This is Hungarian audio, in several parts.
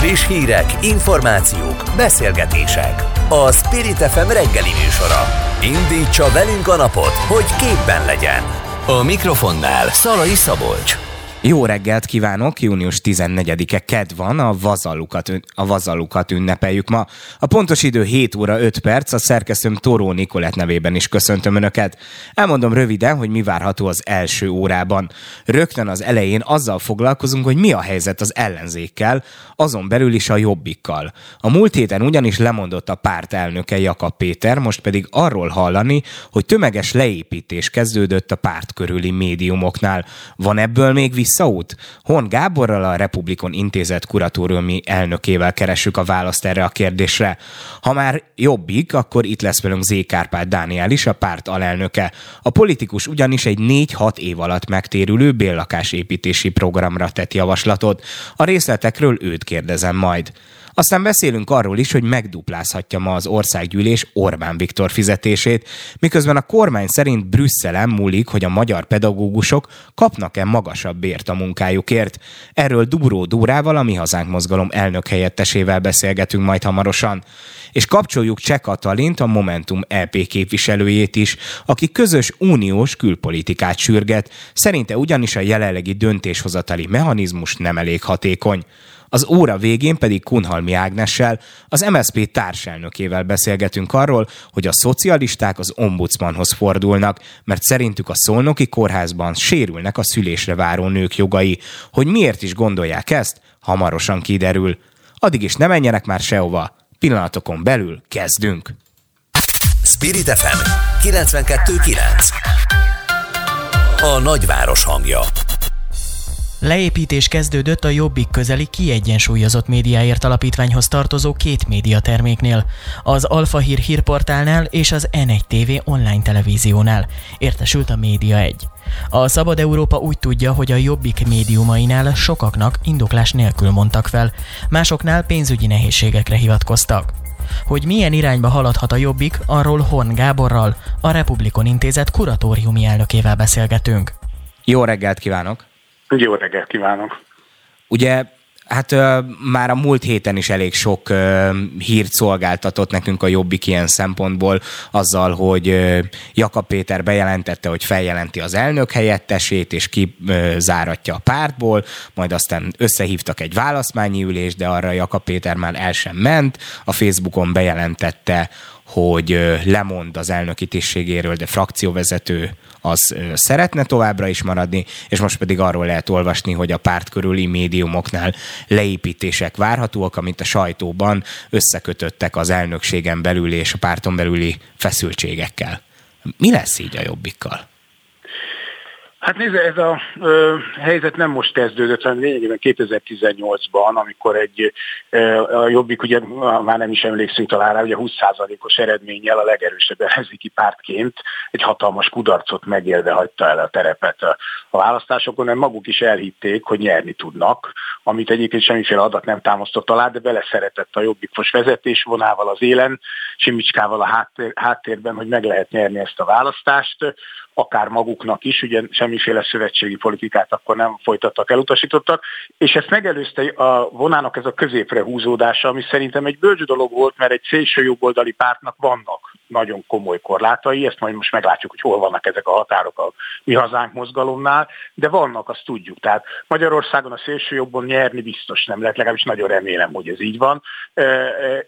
Friss hírek, információk, beszélgetések. A Spirit FM reggeli műsora. Indítsa velünk a napot, hogy képben legyen. A mikrofonnál Szalai Szabolcs. Jó reggelt kívánok! Június 14-e ked van, a vazallukat, a vazallukat ünnepeljük ma. A pontos idő 7 óra 5 perc, a szerkesztőm Toró Nikolett nevében is köszöntöm Önöket. Elmondom röviden, hogy mi várható az első órában. Rögtön az elején azzal foglalkozunk, hogy mi a helyzet az ellenzékkel, azon belül is a jobbikkal. A múlt héten ugyanis lemondott a párt elnöke Jakab Péter, most pedig arról hallani, hogy tömeges leépítés kezdődött a párt körüli médiumoknál. Van ebből még vissza visszaút? Hon Gáborral, a Republikon Intézet kuratóriumi elnökével keressük a választ erre a kérdésre. Ha már jobbik, akkor itt lesz velünk Z. Kárpát Dániel is, a párt alelnöke. A politikus ugyanis egy 4-6 év alatt megtérülő béllakásépítési programra tett javaslatot. A részletekről őt kérdezem majd. Aztán beszélünk arról is, hogy megduplázhatja ma az országgyűlés Orbán Viktor fizetését, miközben a kormány szerint Brüsszelen múlik, hogy a magyar pedagógusok kapnak-e magasabb bért a munkájukért. Erről Dubró Dórával, a Mi Hazánk mozgalom elnök helyettesével beszélgetünk majd hamarosan. És kapcsoljuk Cseh Katalint, a Momentum EP képviselőjét is, aki közös uniós külpolitikát sürget, szerinte ugyanis a jelenlegi döntéshozatali mechanizmus nem elég hatékony. Az óra végén pedig Kunhalmi Ágnessel, az MSZP társelnökével beszélgetünk arról, hogy a szocialisták az ombudsmanhoz fordulnak, mert szerintük a szolnoki kórházban sérülnek a szülésre váró nők jogai. Hogy miért is gondolják ezt, hamarosan kiderül. Addig is ne menjenek már sehova. Pillanatokon belül kezdünk. Spirit FM 92.9 A nagyváros hangja Leépítés kezdődött a Jobbik közeli kiegyensúlyozott médiáért alapítványhoz tartozó két médiaterméknél, az Alfa Hír hírportálnál és az N1 TV online televíziónál. Értesült a Média 1. A Szabad Európa úgy tudja, hogy a Jobbik médiumainál sokaknak indoklás nélkül mondtak fel, másoknál pénzügyi nehézségekre hivatkoztak. Hogy milyen irányba haladhat a Jobbik, arról Horn Gáborral, a Republikon Intézet kuratóriumi elnökével beszélgetünk. Jó reggelt kívánok! Jó reggelt kívánok! Ugye Hát ö, már a múlt héten is elég sok ö, hírt szolgáltatott nekünk a Jobbik ilyen szempontból, azzal, hogy ö, Jakab Péter bejelentette, hogy feljelenti az elnök helyettesét, és kizáratja a pártból, majd aztán összehívtak egy választmányi ülést, de arra Jakab Péter már el sem ment. A Facebookon bejelentette, hogy lemond az elnöki tisztségéről, de frakcióvezető az szeretne továbbra is maradni, és most pedig arról lehet olvasni, hogy a párt körüli médiumoknál leépítések várhatóak, amit a sajtóban összekötöttek az elnökségen belül és a párton belüli feszültségekkel. Mi lesz így a jobbikkal? Hát nézze, ez a ö, helyzet nem most kezdődött, hanem lényegében 2018-ban, amikor egy ö, a Jobbik, ugye már nem is emlékszünk talán rá, ugye 20%-os eredménnyel a legerősebb ellenzéki pártként egy hatalmas kudarcot megélve hagyta el a terepet a, a választásokon, mert maguk is elhitték, hogy nyerni tudnak, amit egyébként semmiféle adat nem támasztott alá, de beleszeretett a Jobbikos vezetésvonával az élen, Simicskával a háttér, háttérben, hogy meg lehet nyerni ezt a választást akár maguknak is, ugye semmiféle szövetségi politikát akkor nem folytattak, elutasítottak, és ezt megelőzte a vonának ez a középre húzódása, ami szerintem egy bölcs dolog volt, mert egy szélső jobboldali pártnak vannak nagyon komoly korlátai, ezt majd most meglátjuk, hogy hol vannak ezek a határok a mi hazánk mozgalomnál, de vannak, azt tudjuk. Tehát Magyarországon a szélső jobban nyerni biztos nem lehet, legalábbis nagyon remélem, hogy ez így van.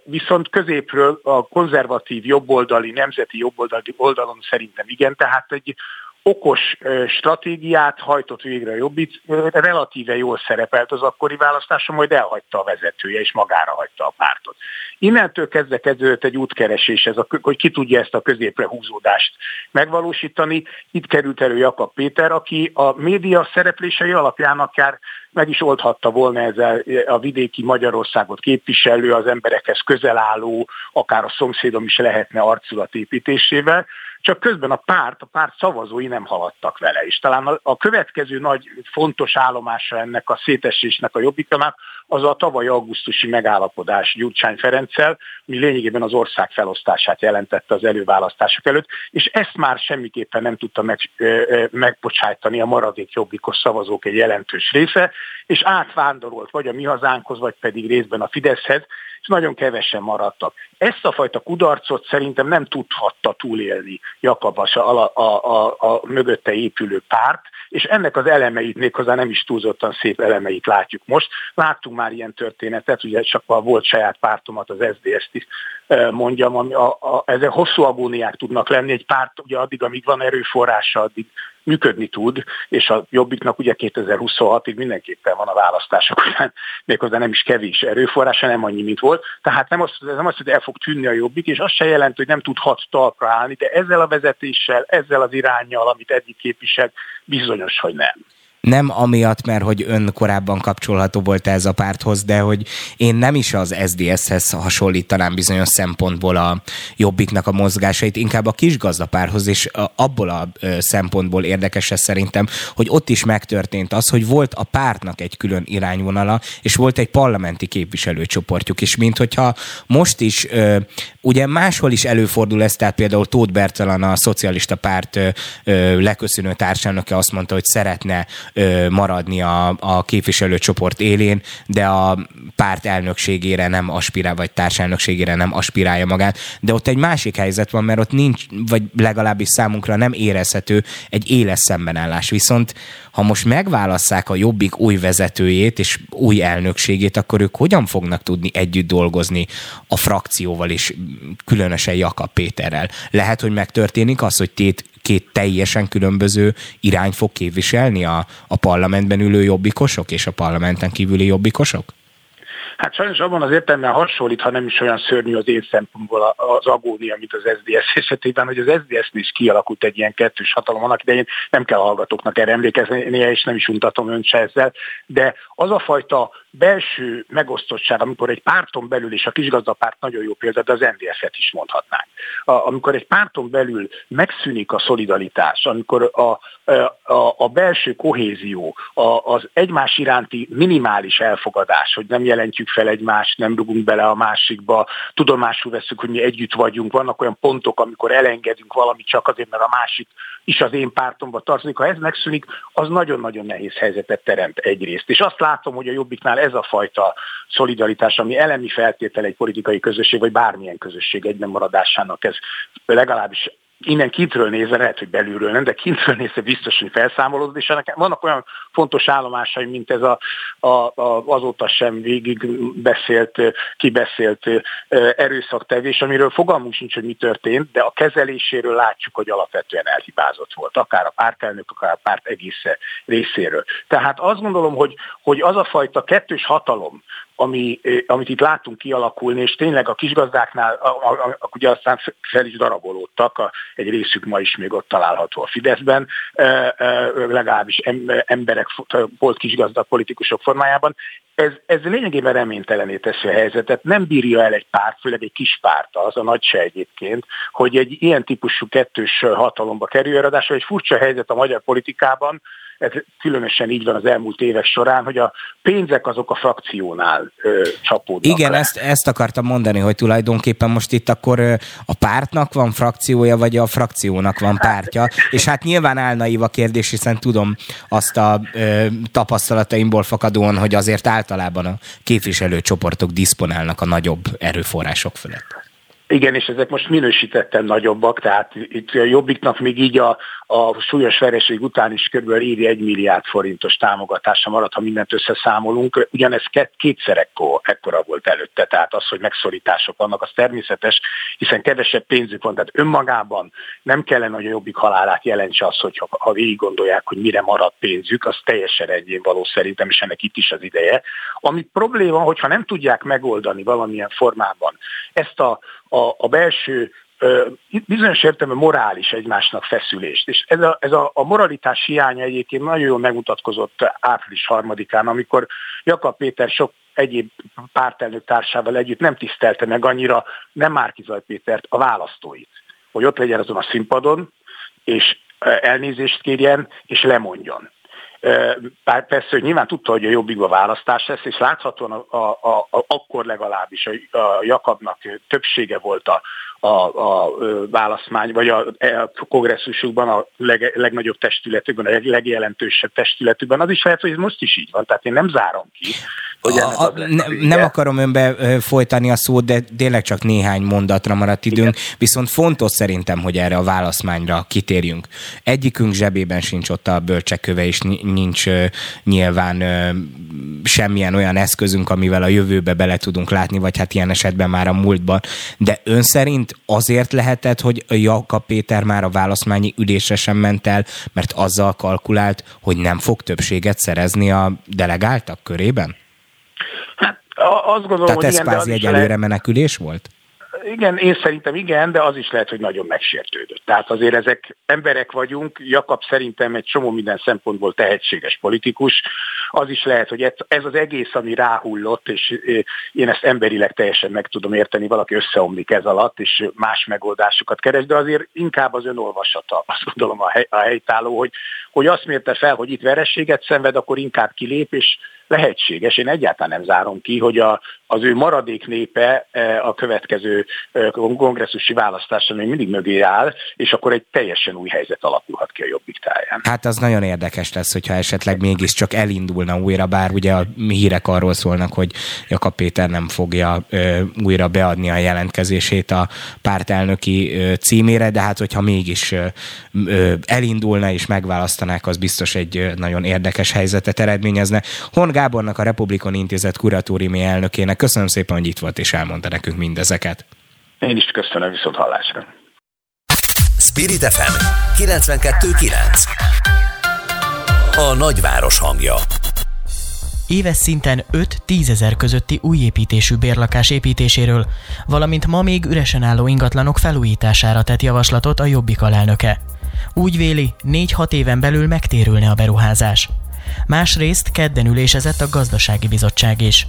Viszont középről a konzervatív jobboldali, nemzeti jobboldali oldalon szerintem igen, tehát egy okos stratégiát hajtott végre a Jobbik, relatíve jól szerepelt az akkori választáson, majd elhagyta a vezetője, és magára hagyta a pártot. Innentől kezdve kezdődött egy útkeresés, ez a, hogy ki tudja ezt a középre húzódást megvalósítani. Itt került elő Jakab Péter, aki a média szereplései alapján akár meg is oldhatta volna ezzel a vidéki Magyarországot képviselő, az emberekhez közel álló, akár a szomszédom is lehetne arculat építésével, csak közben a párt, a párt szavazói nem haladtak vele. És talán a, következő nagy fontos állomása ennek a szétesésnek a jobbiknak az a tavaly augusztusi megállapodás Gyurcsány Ferenccel, mi lényegében az ország felosztását jelentette az előválasztások előtt, és ezt már semmiképpen nem tudta meg, megbocsájtani a maradék jobbikos szavazók egy jelentős része, és átvándorolt vagy a mi hazánkhoz, vagy pedig részben a Fideszhez, és nagyon kevesen maradtak. Ezt a fajta kudarcot szerintem nem tudhatta túlélni Jakab a, a, a, a mögötte épülő párt, és ennek az elemeit, méghozzá nem is túlzottan szép elemeit látjuk most. Láttunk már ilyen történetet, ugye csak a volt saját pártomat, az SZDSZ-t is mondjam, ami a, a, ezek hosszú agóniák tudnak lenni, egy párt ugye addig, amíg van erőforrása, addig működni tud, és a Jobbiknak ugye 2026-ig mindenképpen van a választások után, méghozzá nem is kevés erőforrása, nem annyi, mint volt. Tehát nem azt, nem azt, hogy el fog tűnni a Jobbik, és az se jelent, hogy nem tudhat talpra állni, de ezzel a vezetéssel, ezzel az irányjal, amit eddig képvisel, bizonyos, hogy nem nem amiatt, mert hogy ön korábban kapcsolható volt ez a párthoz, de hogy én nem is az SZDSZ-hez hasonlítanám bizonyos szempontból a jobbiknak a mozgásait, inkább a kisgazdapárhoz, és abból a szempontból érdekes ez szerintem, hogy ott is megtörtént az, hogy volt a pártnak egy külön irányvonala, és volt egy parlamenti képviselőcsoportjuk is, mint hogyha most is, ugye máshol is előfordul ez, tehát például Tóth Bertalan, a szocialista párt leköszönő társelnöke azt mondta, hogy szeretne maradni a, a képviselőcsoport élén, de a párt elnökségére nem aspirál, vagy társelnökségére nem aspirálja magát. De ott egy másik helyzet van, mert ott nincs, vagy legalábbis számunkra nem érezhető egy éles szembenállás. Viszont ha most megválasszák a Jobbik új vezetőjét és új elnökségét, akkor ők hogyan fognak tudni együtt dolgozni a frakcióval és különösen Jakab Péterrel? Lehet, hogy megtörténik az, hogy tét két teljesen különböző irány fog képviselni a, a parlamentben ülő jobbikosok és a parlamenten kívüli jobbikosok? Hát sajnos abban az értelemben hasonlít, ha nem is olyan szörnyű az én szempontból az agónia, mint az SDS esetében, hogy az SDS-nél is kialakult egy ilyen kettős hatalom annak idején, nem kell hallgatóknak erre emlékezni, és nem is untatom ön se ezzel, de az a fajta belső megosztottság, amikor egy párton belül, és a kisgazdapárt nagyon jó példa, de az NDS-et is mondhatnánk. A, amikor egy párton belül megszűnik a szolidaritás, amikor a, a, a belső kohézió, a, az egymás iránti minimális elfogadás, hogy nem jelentjük fel egymást, nem rugunk bele a másikba, tudomásul veszük, hogy mi együtt vagyunk, vannak olyan pontok, amikor elengedünk valamit csak azért, mert a másik is az én pártomba tartozik. Ha ez megszűnik, az nagyon-nagyon nehéz helyzetet teremt egyrészt. És azt látom, hogy a Jobbiknál ez a fajta szolidaritás, ami elemi feltétele egy politikai közösség, vagy bármilyen közösség egyben maradásának, ez legalábbis innen kintről nézve, lehet, hogy belülről nem, de kintről nézve biztos, hogy felszámolódott, és ennek vannak olyan fontos állomásai, mint ez a, a, a azóta sem végig beszélt, kibeszélt erőszaktevés, amiről fogalmunk sincs, hogy mi történt, de a kezeléséről látjuk, hogy alapvetően elhibázott volt, akár a pártelnök, akár a párt egész részéről. Tehát azt gondolom, hogy, hogy az a fajta kettős hatalom, ami, amit itt látunk kialakulni, és tényleg a kisgazdáknál a, a, a, ugye aztán fel is darabolódtak, a, egy részük ma is még ott található a Fideszben, e, e, legalábbis emberek, volt kisgazdag politikusok formájában. Ez, ez lényegében reménytelené teszi a helyzetet. Nem bírja el egy párt, főleg egy kis párt, az a nagy se egyébként, hogy egy ilyen típusú kettős hatalomba kerül. Ráadásul egy furcsa helyzet a magyar politikában, ez különösen így van az elmúlt évek során, hogy a pénzek azok a frakciónál ö, csapódnak Igen, ezt, ezt akartam mondani, hogy tulajdonképpen most itt akkor ö, a pártnak van frakciója, vagy a frakciónak van pártja, és hát nyilván állnaív a kérdés, hiszen tudom azt a ö, tapasztalataimból fakadóan, hogy azért általában a képviselőcsoportok diszponálnak a nagyobb erőforrások fölött. Igen, és ezek most minősítetten nagyobbak, tehát itt a Jobbiknak még így a, a súlyos vereség után is kb. évi 1 milliárd forintos támogatása maradt, ha mindent összeszámolunk. Ugyanez kétszer ekkor, ekkora volt előtte, tehát az, hogy megszorítások vannak, az természetes, hiszen kevesebb pénzük van, tehát önmagában nem kellene, hogy a Jobbik halálát jelentse az, hogy ha, ha végig gondolják, hogy mire maradt pénzük, az teljesen egyén való szerintem, és ennek itt is az ideje. Ami probléma, hogyha nem tudják megoldani valamilyen formában ezt a a, a belső bizonyos értelemben morális egymásnak feszülést. És ez a, ez a, a moralitás hiánya egyébként nagyon jól megmutatkozott április harmadikán, amikor Jakab Péter sok egyéb pártelnök társával együtt nem tisztelte meg annyira nem Márkizaj Pétert a választóit hogy ott legyen azon a színpadon, és elnézést kérjen, és lemondjon. Persze, hogy nyilván tudta, hogy a jobbikba választás lesz, és láthatóan a, a, a, a, akkor legalábbis a, a Jakabnak többsége volt a, a, a választmány, vagy a, a kongresszusukban, a leg, legnagyobb testületükben, a legjelentősebb testületükben, az is lehet, hogy ez most is így van. Tehát én nem zárom ki, hogy a, a, ne, Nem akarom önbe folytani a szót, de tényleg csak néhány mondatra maradt időnk, Igen. viszont fontos szerintem, hogy erre a válaszmányra kitérjünk. Egyikünk zsebében sincs ott a bölcsekköve, és nincs nyilván semmilyen olyan eszközünk, amivel a jövőbe bele tudunk látni, vagy hát ilyen esetben már a múltban. De ön szerint azért lehetett, hogy Jakab Péter már a válaszmányi ülésre sem ment el, mert azzal kalkulált, hogy nem fog többséget szerezni a delegáltak körében? Hát azt gondolom, Tehát hogy ez kvázi egy előre menekülés volt? Igen, én szerintem igen, de az is lehet, hogy nagyon megsértődött. Tehát azért ezek emberek vagyunk, Jakab szerintem egy csomó minden szempontból tehetséges politikus. Az is lehet, hogy ez az egész, ami ráhullott, és én ezt emberileg teljesen meg tudom érteni, valaki összeomlik ez alatt, és más megoldásokat keres, de azért inkább az önolvasata, azt gondolom a, hely, a helytálló, hogy, hogy azt mérte fel, hogy itt verességet szenved, akkor inkább kilép, és lehetséges. Én egyáltalán nem zárom ki, hogy a, az ő maradék népe e, a következő e, kongresszusi választáson még mindig mögé áll, és akkor egy teljesen új helyzet alakulhat ki a jobbik táján. Hát az nagyon érdekes lesz, hogyha esetleg mégiscsak elindulna újra, bár ugye a hírek arról szólnak, hogy Jakab Péter nem fogja újra beadni a jelentkezését a pártelnöki címére, de hát hogyha mégis elindulna és megválasztanák, az biztos egy nagyon érdekes helyzetet eredményezne. Hon Gábornak, a Republikon Intézet kuratóriumi elnökének köszönöm szépen, hogy itt volt és elmondta nekünk mindezeket. Én is köszönöm, viszont hallásra. Spirit FM 92.9 A nagyváros hangja éves szinten 5-10 ezer közötti újépítésű bérlakás építéséről, valamint ma még üresen álló ingatlanok felújítására tett javaslatot a Jobbik alelnöke. Úgy véli, 4-6 éven belül megtérülne a beruházás. Másrészt kedden ülésezett a gazdasági bizottság is.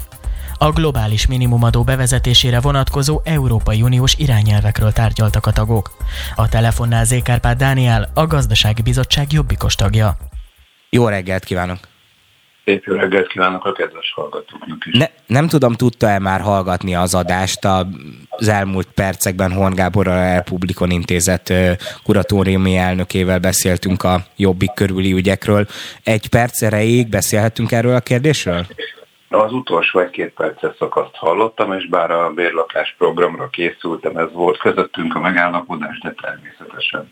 A globális minimumadó bevezetésére vonatkozó Európai Uniós irányelvekről tárgyaltak a tagok. A telefonnál Zékárpát Dániel, a gazdasági bizottság jobbikos tagja. Jó reggelt kívánok! Szép jó reggelt kívánok a kedves hallgatóknak is. Ne, nem tudom, tudta-e már hallgatni az adást az elmúlt percekben Horn Gábor a Republikon Intézet kuratóriumi elnökével beszéltünk a jobbik körüli ügyekről. Egy perc erejéig beszélhetünk erről a kérdésről? Az utolsó egy-két perces szakaszt hallottam, és bár a bérlakás programra készültem, ez volt közöttünk a megállapodás, de természetesen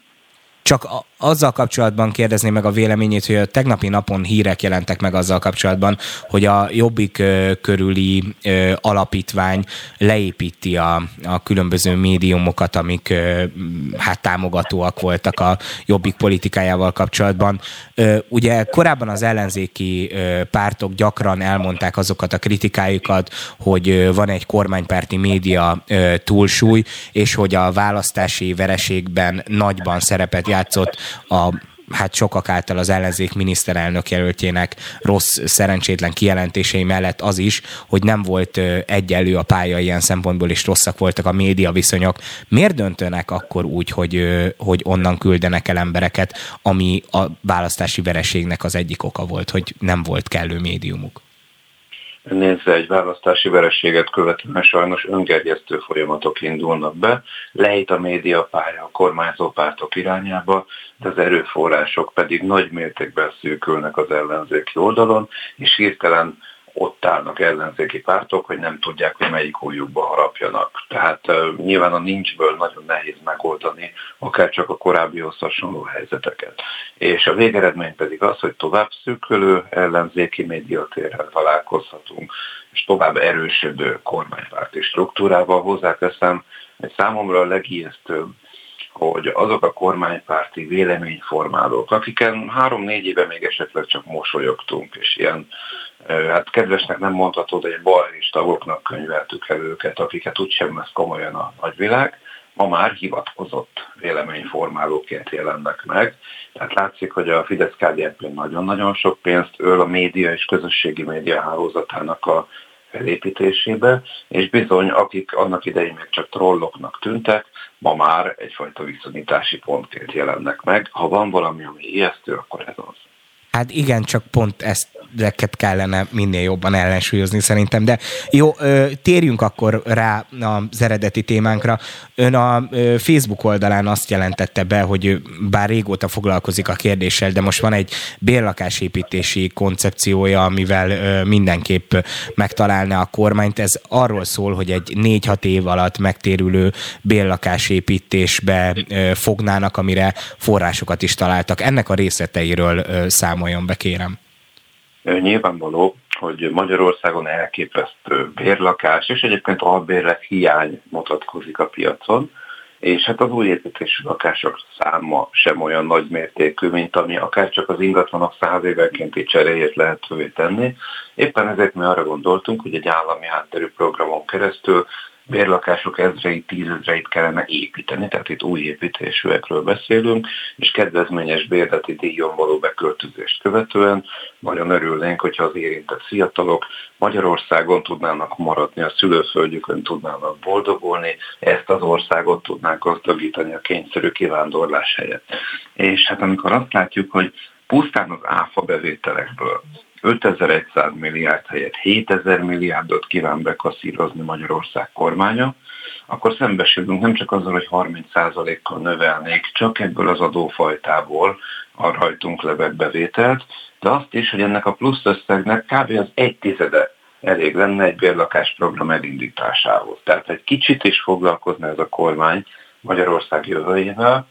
csak azzal kapcsolatban kérdezném meg a véleményét, hogy a tegnapi napon hírek jelentek meg azzal kapcsolatban, hogy a Jobbik körüli alapítvány leépíti a, a különböző médiumokat, amik hát támogatóak voltak a Jobbik politikájával kapcsolatban. Ugye korábban az ellenzéki pártok gyakran elmondták azokat a kritikájukat, hogy van egy kormánypárti média túlsúly, és hogy a választási vereségben nagyban szerepet játszott a hát sokak által az ellenzék miniszterelnök jelöltjének rossz, szerencsétlen kijelentései mellett az is, hogy nem volt egyenlő a pálya ilyen szempontból, és rosszak voltak a média viszonyok. Miért döntönek akkor úgy, hogy, hogy onnan küldenek el embereket, ami a választási vereségnek az egyik oka volt, hogy nem volt kellő médiumuk? Nézze, egy választási vereséget követően sajnos öngerjesztő folyamatok indulnak be, lejt a médiapálya a kormányzó pártok irányába, de az erőforrások pedig nagy mértékben szűkülnek az ellenzéki oldalon, és hirtelen ott állnak ellenzéki pártok, hogy nem tudják, hogy melyik újjukba harapjanak. Tehát nyilván a nincsből nagyon nehéz megoldani, akár csak a korábbihoz hasonló helyzeteket. És a végeredmény pedig az, hogy tovább szűkülő ellenzéki médiatérrel találkozhatunk, és tovább erősödő kormánypárti struktúrával hozzáteszem, hogy számomra a legijesztőbb, hogy azok a kormánypárti véleményformálók, akiken három-négy éve még esetleg csak mosolyogtunk, és ilyen hát kedvesnek nem mondható, de egy balhés tagoknak könyveltük el őket, akiket úgysem vesz komolyan a nagyvilág, ma már hivatkozott véleményformálóként jelennek meg. Tehát látszik, hogy a fidesz kdnp nagyon-nagyon sok pénzt öl a média és közösségi média hálózatának a felépítésébe, és bizony, akik annak idején még csak trolloknak tűntek, ma már egyfajta viszonyítási pontként jelennek meg. Ha van valami, ami ijesztő, akkor ez az. Hát igen, csak pont ezt ezeket kellene minél jobban ellensúlyozni szerintem. De jó, térjünk akkor rá az eredeti témánkra. Ön a Facebook oldalán azt jelentette be, hogy bár régóta foglalkozik a kérdéssel, de most van egy bérlakásépítési koncepciója, amivel mindenképp megtalálná a kormányt. Ez arról szól, hogy egy négy-hat év alatt megtérülő bérlakásépítésbe fognának, amire forrásokat is találtak. Ennek a részleteiről számoljon be, kérem. Nyilvánvaló, hogy Magyarországon elképesztő bérlakás, és egyébként albérlet hiány mutatkozik a piacon, és hát az új építésű lakások száma sem olyan nagy mértékű, mint ami akár csak az ingatlanok száz évenkénti cseréjét lehetővé tenni. Éppen ezért mi arra gondoltunk, hogy egy állami hátterű programon keresztül bérlakások ezreit, tízezreit kellene építeni, tehát itt új építésűekről beszélünk, és kedvezményes bérleti díjon való beköltözést követően nagyon örülnénk, hogyha az érintett fiatalok Magyarországon tudnának maradni, a szülőföldjükön tudnának boldogulni, ezt az országot tudnánk gazdagítani a kényszerű kivándorlás helyett. És hát amikor azt látjuk, hogy pusztán az áfa bevételekből 5100 milliárd helyett 7000 milliárdot kíván bekaszírozni Magyarország kormánya, akkor szembesülünk nem csak azzal, hogy 30%-kal növelnék csak ebből az adófajtából a rajtunk levett bevételt, de azt is, hogy ennek a plusz összegnek kb. az egy tizede elég lenne egy bérlakásprogram elindításához. Tehát egy kicsit is foglalkozna ez a kormány Magyarország jövőjével,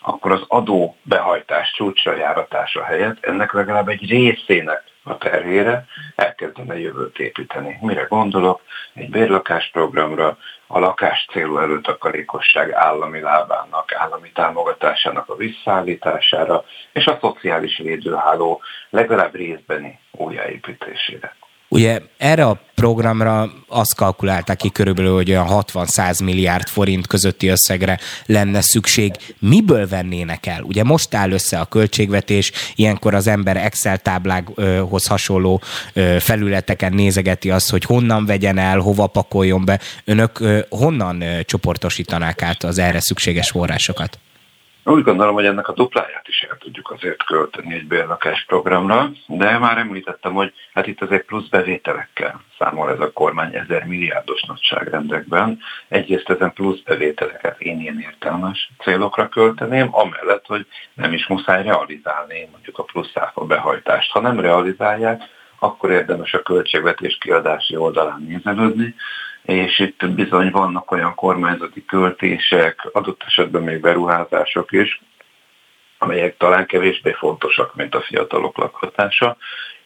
akkor az adó behajtás csúcsra járatása helyett ennek legalább egy részének a terhére, elkezdene jövőt építeni. Mire gondolok? Egy bérlakásprogramra, a lakás célú előtakarékosság állami lábának, állami támogatásának a visszaállítására, és a szociális védőháló legalább részbeni újjáépítésére. Ugye erre a programra azt kalkulálták ki körülbelül, hogy olyan 60-100 milliárd forint közötti összegre lenne szükség. Miből vennének el? Ugye most áll össze a költségvetés, ilyenkor az ember Excel táblákhoz hasonló felületeken nézegeti azt, hogy honnan vegyen el, hova pakoljon be. Önök honnan csoportosítanák át az erre szükséges forrásokat? Úgy gondolom, hogy ennek a dupláját is el tudjuk azért költeni egy bérlakás programra, de már említettem, hogy hát itt azért plusz bevételekkel számol ez a kormány ezer milliárdos nagyságrendekben. Egyrészt ezen plusz bevételeket én ilyen értelmes célokra költeném, amellett, hogy nem is muszáj realizálni mondjuk a plusz áfa behajtást. Ha nem realizálják, akkor érdemes a költségvetés kiadási oldalán nézelődni, és itt bizony vannak olyan kormányzati költések, adott esetben még beruházások is, amelyek talán kevésbé fontosak, mint a fiatalok lakhatása,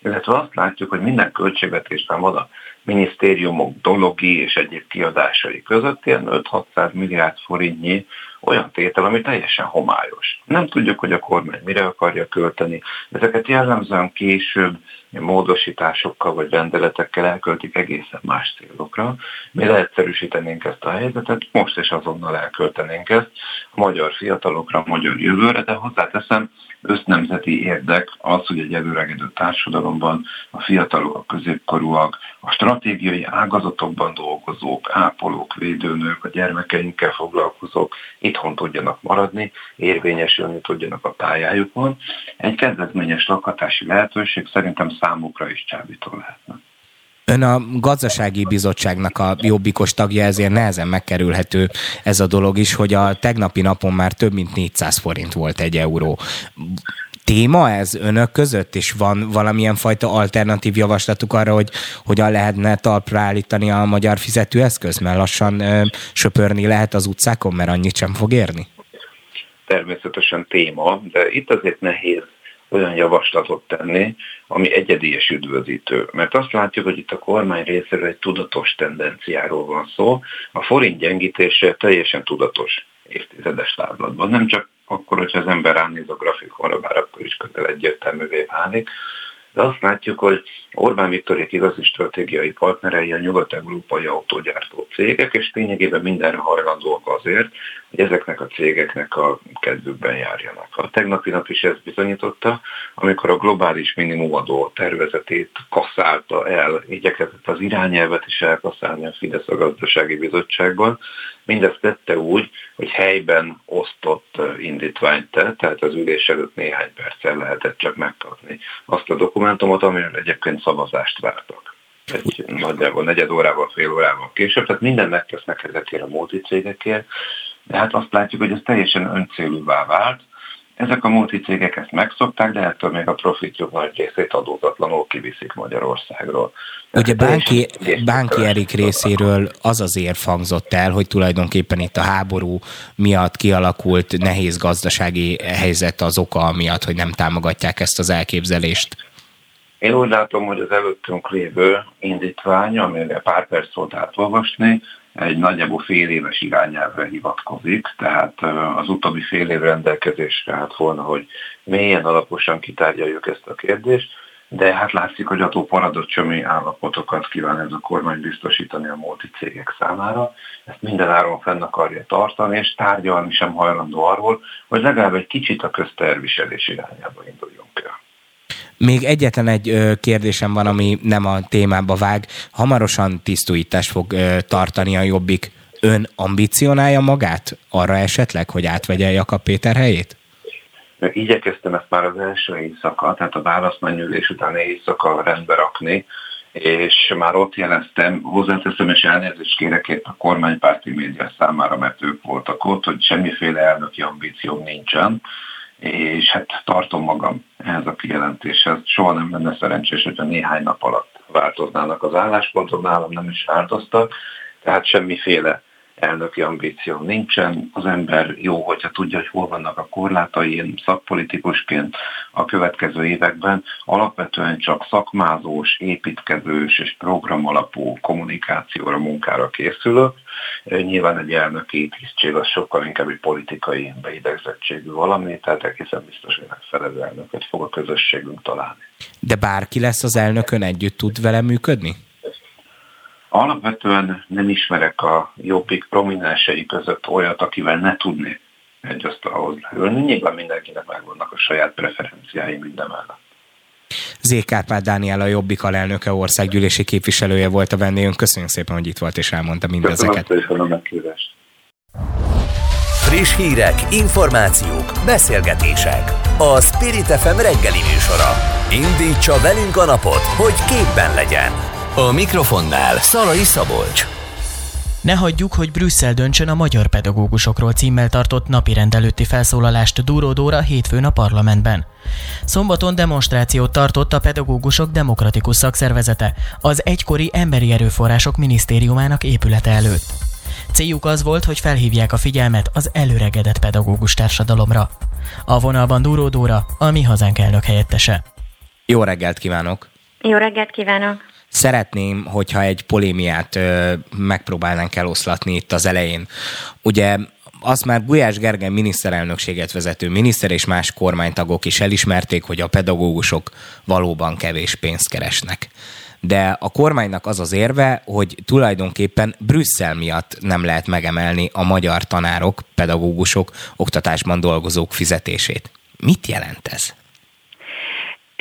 illetve azt látjuk, hogy minden költségvetésben van a minisztériumok dologi és egyéb kiadásai között ilyen 5-600 milliárd forintnyi olyan tétel, ami teljesen homályos. Nem tudjuk, hogy a kormány mire akarja költeni. Ezeket jellemzően később módosításokkal vagy rendeletekkel elköltik egészen más célokra. Mi leegyszerűsítenénk ezt a helyzetet, most is azonnal elköltenénk ezt a magyar fiatalokra, a magyar jövőre, de hozzáteszem, össznemzeti érdek az, hogy egy előregedő társadalomban a fiatalok, a középkorúak, a stratégiai ágazatokban dolgozók, ápolók, védőnők, a gyermekeinkkel foglalkozók itthon tudjanak maradni, érvényesülni tudjanak a pályájukon. Egy kedvezményes lakhatási lehetőség szerintem számukra is csábító lehetne. Ön a gazdasági bizottságnak a jobbikos tagja, ezért nehezen megkerülhető ez a dolog is, hogy a tegnapi napon már több mint 400 forint volt egy euró. Téma ez önök között, és van valamilyen fajta alternatív javaslatuk arra, hogy hogyan lehetne talpra állítani a magyar fizetőeszköz, mert lassan ö, söpörni lehet az utcákon, mert annyit sem fog érni? Természetesen téma, de itt azért nehéz olyan javaslatot tenni, ami egyedi és üdvözítő. Mert azt látjuk, hogy itt a kormány részéről egy tudatos tendenciáról van szó. A forint gyengítése teljesen tudatos évtizedes távlatban. Nem csak akkor, hogyha az ember ránéz a grafikonra, bár akkor is közel egyértelművé válik, de azt látjuk, hogy Orbán Viktorék igazi stratégiai partnerei a nyugat-európai autógyártó cégek, és lényegében mindenre hajlandóak azért, hogy ezeknek a cégeknek a kedvükben járjanak. A tegnapi nap is ezt bizonyította, amikor a globális minimumadó tervezetét kasszálta el, igyekezett az irányelvet is elkasszálni a Fidesz a gazdasági bizottságban, Mindezt tette úgy, hogy helyben osztott indítványt tett, tehát az ülés előtt néhány perccel lehetett csak megkapni azt a dokumentumot, amiről egyébként szavazást vártak. Egy nagyjából negyed órával, fél órával később, tehát minden megtesznek ezekért a multicégekért, de hát azt látjuk, hogy ez teljesen öncélúvá vált, ezek a multicégek ezt megszokták, de ettől még a profitjuk nagy részét adózatlanul kiviszik Magyarországról. Ugye Bánki, Bánki Erik részéről az az érv hangzott el, hogy tulajdonképpen itt a háború miatt kialakult nehéz gazdasági helyzet az oka miatt, hogy nem támogatják ezt az elképzelést. Én úgy látom, hogy az előttünk lévő indítvány, amire pár perc volt átolvasni, egy nagyjából fél éves irányelvre hivatkozik, tehát az utóbbi fél év rendelkezésre hát volna, hogy mélyen alaposan kitárgyaljuk ezt a kérdést, de hát látszik, hogy a paradocsomi állapotokat kíván ez a kormány biztosítani a multicégek számára. Ezt minden áron fenn akarja tartani, és tárgyalni sem hajlandó arról, hogy legalább egy kicsit a közterviselés irányába induljunk el. Még egyetlen egy kérdésem van, ami nem a témába vág. Hamarosan tisztújítást fog tartani a Jobbik. Ön ambicionálja magát arra esetleg, hogy átvegye Jakab Péter helyét? Igyekeztem ezt már az első éjszaka, tehát a választmányülés utáni éjszaka rendbe rakni, és már ott jeleztem, hozzáteszem, és elnézést kérek itt a kormánypárti média számára, mert ők voltak ott, hogy semmiféle elnöki ambícióm nincsen, és hát tartom magam ehhez a kijelentéshez. Soha nem lenne szerencsés, hogyha néhány nap alatt változnának az álláspontok, nálam nem is változtak, tehát semmiféle elnöki ambíció nincsen. Az ember jó, hogyha tudja, hogy hol vannak a korlátai, én szakpolitikusként a következő években alapvetően csak szakmázós, építkezős és programalapú kommunikációra, munkára készülök. Nyilván egy elnöki tisztség az sokkal inkább egy politikai beidegzettségű valami, tehát egészen biztos, hogy megfelelő elnököt fog a közösségünk találni. De bárki lesz az elnökön együtt tud vele működni? Alapvetően nem ismerek a jobbik prominensei között olyat, akivel ne tudnék egy asztalhoz leülni. Nyilván mindenkinek megvannak a saját preferenciái mindemellett. Zé Kárpát Dániel a Jobbik alelnöke országgyűlési képviselője volt a vendégünk. Köszönjük szépen, hogy itt volt és elmondta mindezeket. Köszönöm a Friss hírek, információk, beszélgetések. A Spirit FM reggeli műsora. Indítsa velünk a napot, hogy képben legyen. A mikrofonnál Szalai Szabolcs. Ne hagyjuk, hogy Brüsszel döntsön a magyar pedagógusokról címmel tartott napi rendelőtti felszólalást Dúró Dóra hétfőn a parlamentben. Szombaton demonstrációt tartott a Pedagógusok Demokratikus Szakszervezete, az egykori Emberi Erőforrások Minisztériumának épülete előtt. Céljuk az volt, hogy felhívják a figyelmet az előregedett pedagógus társadalomra. A vonalban Dúró Dóra, a mi hazánk elnök helyettese. Jó reggelt kívánok! Jó reggelt kívánok! Szeretném, hogyha egy polémiát ö, megpróbálnánk eloszlatni itt az elején. Ugye azt már Gulyás Gergely miniszterelnökséget vezető miniszter és más kormánytagok is elismerték, hogy a pedagógusok valóban kevés pénzt keresnek. De a kormánynak az az érve, hogy tulajdonképpen Brüsszel miatt nem lehet megemelni a magyar tanárok, pedagógusok, oktatásban dolgozók fizetését. Mit jelent ez?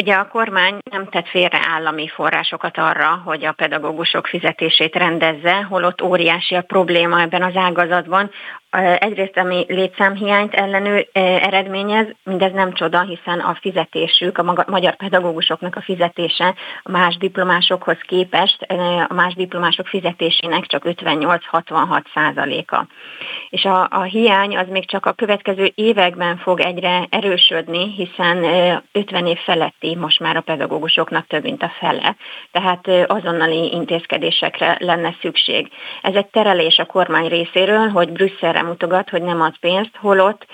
Ugye a kormány nem tett félre állami forrásokat arra, hogy a pedagógusok fizetését rendezze, holott óriási a probléma ebben az ágazatban egyrészt ami létszámhiányt ellenő eredményez, mindez nem csoda, hiszen a fizetésük, a magyar pedagógusoknak a fizetése a más diplomásokhoz képest a más diplomások fizetésének csak 58-66 százaléka. És a, a hiány az még csak a következő években fog egyre erősödni, hiszen 50 év feletti most már a pedagógusoknak több mint a fele, tehát azonnali intézkedésekre lenne szükség. Ez egy terelés a kormány részéről, hogy Brüsszelre mutogat, hogy nem ad pénzt, holott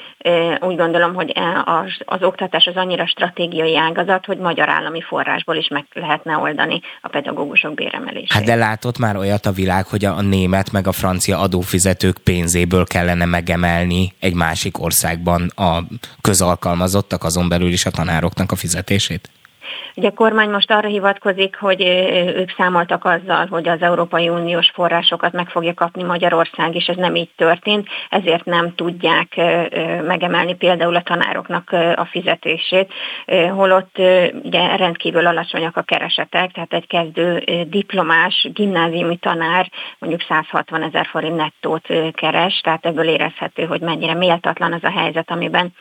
úgy gondolom, hogy e, az, az oktatás az annyira stratégiai ágazat, hogy magyar állami forrásból is meg lehetne oldani a pedagógusok béremelését. Hát de látott már olyat a világ, hogy a német meg a francia adófizetők pénzéből kellene megemelni egy másik országban a közalkalmazottak, azon belül is a tanároknak a fizetését? Ugye a kormány most arra hivatkozik, hogy ők számoltak azzal, hogy az Európai Uniós forrásokat meg fogja kapni Magyarország, és ez nem így történt, ezért nem tudják megemelni például a tanároknak a fizetését, holott ugye rendkívül alacsonyak a keresetek, tehát egy kezdő diplomás gimnáziumi tanár mondjuk 160 ezer forint nettót keres, tehát ebből érezhető, hogy mennyire méltatlan az a helyzet, amiben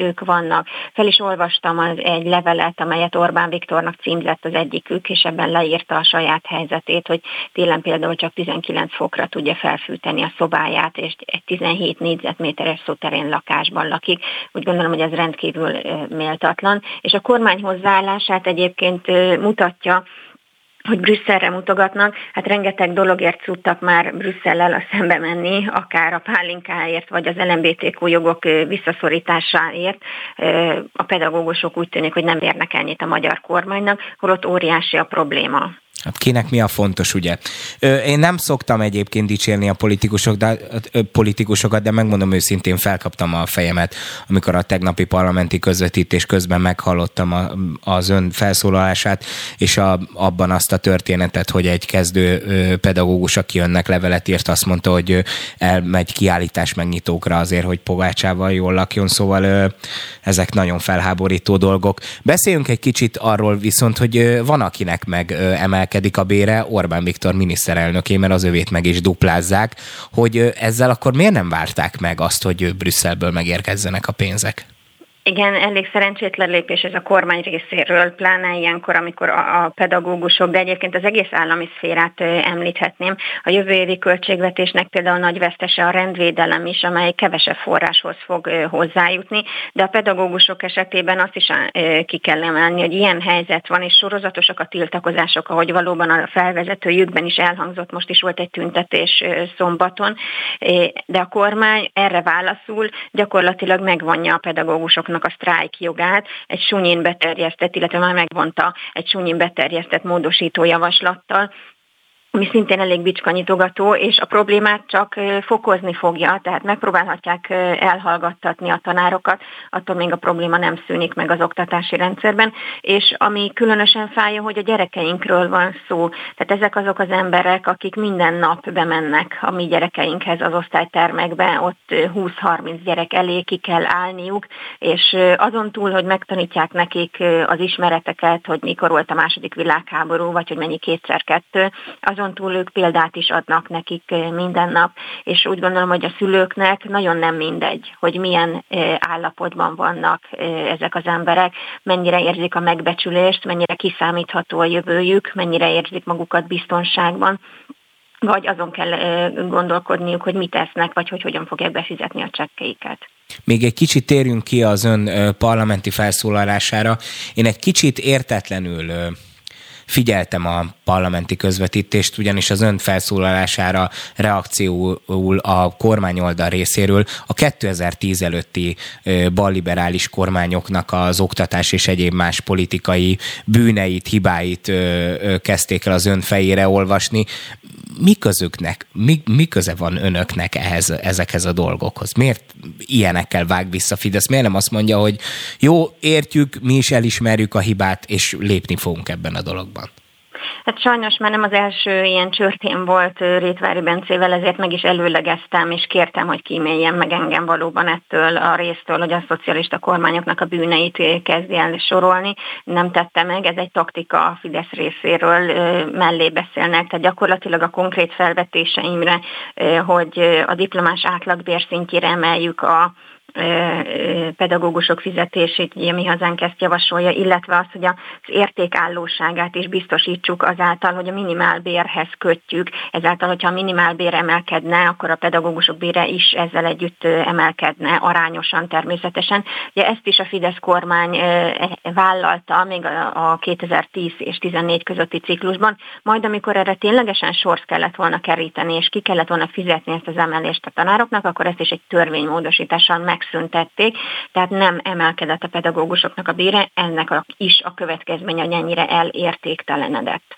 ők vannak. Fel is olvastam az egy levelet, amelyet Orbán Viktornak címzett az egyikük, és ebben leírta a saját helyzetét, hogy télen például csak 19 fokra tudja felfűteni a szobáját, és egy 17 négyzetméteres szoterén lakásban lakik. Úgy gondolom, hogy ez rendkívül méltatlan. És a kormány hozzáállását egyébként mutatja, hogy Brüsszelre mutogatnak, hát rengeteg dologért tudtak már Brüsszellel szembe menni, akár a pálinkáért, vagy az LMBTQ jogok visszaszorításáért. A pedagógusok úgy tűnik, hogy nem érnek ennyit a magyar kormánynak, holott óriási a probléma. Hát kinek mi a fontos, ugye? Én nem szoktam egyébként dicsérni a politikusok, de, politikusokat, de megmondom őszintén, felkaptam a fejemet, amikor a tegnapi parlamenti közvetítés közben meghallottam a, az ön felszólalását, és a, abban azt a történetet, hogy egy kezdő pedagógus, aki önnek levelet írt, azt mondta, hogy elmegy kiállítás megnyitókra azért, hogy pogácsával jól lakjon, szóval ezek nagyon felháborító dolgok. Beszéljünk egy kicsit arról viszont, hogy van akinek meg emel emelkedik a bére Orbán Viktor miniszterelnöké, mert az övét meg is duplázzák, hogy ezzel akkor miért nem várták meg azt, hogy Brüsszelből megérkezzenek a pénzek? Igen, elég szerencsétlen lépés ez a kormány részéről, pláne ilyenkor, amikor a, pedagógusok, de egyébként az egész állami szférát említhetném. A jövő évi költségvetésnek például nagy vesztese a rendvédelem is, amely kevesebb forráshoz fog hozzájutni, de a pedagógusok esetében azt is ki kell emelni, hogy ilyen helyzet van, és sorozatosak a tiltakozások, ahogy valóban a felvezetőjükben is elhangzott, most is volt egy tüntetés szombaton, de a kormány erre válaszul gyakorlatilag megvonja a pedagógusoknak a sztrájk jogát egy sunyin beterjesztett, illetve már megvonta egy sunyin beterjesztett módosító javaslattal, ami szintén elég bicskanyitogató, és a problémát csak fokozni fogja, tehát megpróbálhatják elhallgattatni a tanárokat, attól még a probléma nem szűnik meg az oktatási rendszerben, és ami különösen fájja, hogy a gyerekeinkről van szó. Tehát ezek azok az emberek, akik minden nap bemennek a mi gyerekeinkhez az osztálytermekbe, ott 20-30 gyerek elé ki kell állniuk, és azon túl, hogy megtanítják nekik az ismereteket, hogy mikor volt a második világháború, vagy hogy mennyi kétszer kettő, azon azon túl ők példát is adnak nekik eh, minden nap, és úgy gondolom, hogy a szülőknek nagyon nem mindegy, hogy milyen eh, állapotban vannak eh, ezek az emberek, mennyire érzik a megbecsülést, mennyire kiszámítható a jövőjük, mennyire érzik magukat biztonságban, vagy azon kell gondolkodniuk, hogy mit tesznek, vagy hogy hogyan fogják befizetni a csekkeiket. Még egy kicsit térjünk ki az ön parlamenti felszólalására. Én egy kicsit értetlenül figyeltem a parlamenti közvetítést, ugyanis az ön felszólalására reakcióul a kormányoldal részéről a 2010 előtti balliberális kormányoknak az oktatás és egyéb más politikai bűneit, hibáit kezdték el az ön fejére olvasni. Mi közüknek, mi, mi köze van önöknek ehhez, ezekhez a dolgokhoz? Miért ilyenekkel vág vissza Fidesz? Miért nem azt mondja, hogy jó, értjük, mi is elismerjük a hibát, és lépni fogunk ebben a dologban? Hát sajnos már nem az első ilyen csörtén volt Rétvári Bencével, ezért meg is előlegeztem, és kértem, hogy kíméljen meg engem valóban ettől a résztől, hogy a szocialista kormányoknak a bűneit kezdi el sorolni. Nem tette meg, ez egy taktika a Fidesz részéről mellé beszélnek, tehát gyakorlatilag a konkrét felvetéseimre, hogy a diplomás átlagbér szintjére emeljük a pedagógusok fizetését, ugye mi hazánk ezt javasolja, illetve az, hogy az értékállóságát is biztosítsuk azáltal, hogy a minimálbérhez kötjük, ezáltal, hogyha a minimálbér emelkedne, akkor a pedagógusok bére is ezzel együtt emelkedne arányosan természetesen. Ugye ezt is a Fidesz kormány e, vállalta még a 2010 és 14 közötti ciklusban, majd amikor erre ténylegesen sorsz kellett volna keríteni, és ki kellett volna fizetni ezt az emelést a tanároknak, akkor ezt is egy törvénymódosítással meg megszüntették, tehát nem emelkedett a pedagógusoknak a bére, ennek is a következménye, hogy ennyire elértéktelenedett.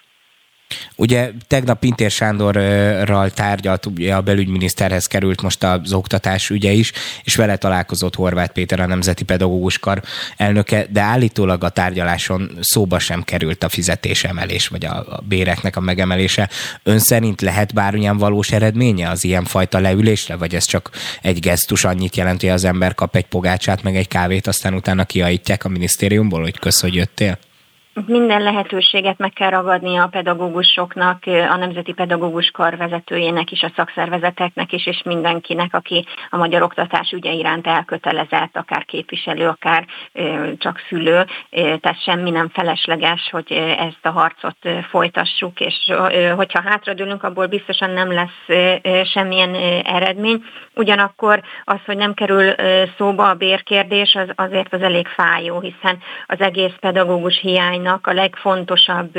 Ugye tegnap Pintér Sándorral tárgyalt, ugye a belügyminiszterhez került most az oktatás ügye is, és vele találkozott Horváth Péter, a Nemzeti Pedagógus Kar elnöke, de állítólag a tárgyaláson szóba sem került a fizetésemelés, vagy a, a béreknek a megemelése. Ön szerint lehet bármilyen valós eredménye az ilyen fajta leülésre, vagy ez csak egy gesztus annyit jelenti, hogy az ember kap egy pogácsát, meg egy kávét, aztán utána kiajtják a minisztériumból, hogy kösz, hogy jöttél? Minden lehetőséget meg kell ragadni a pedagógusoknak, a Nemzeti Pedagógus Kar vezetőjének is, a szakszervezeteknek is, és mindenkinek, aki a magyar oktatás ügye iránt elkötelezett, akár képviselő, akár csak szülő. Tehát semmi nem felesleges, hogy ezt a harcot folytassuk, és hogyha hátradőlünk, abból biztosan nem lesz semmilyen eredmény. Ugyanakkor az, hogy nem kerül szóba a bérkérdés, az azért az elég fájó, hiszen az egész pedagógus hiánynak járványnak a legfontosabb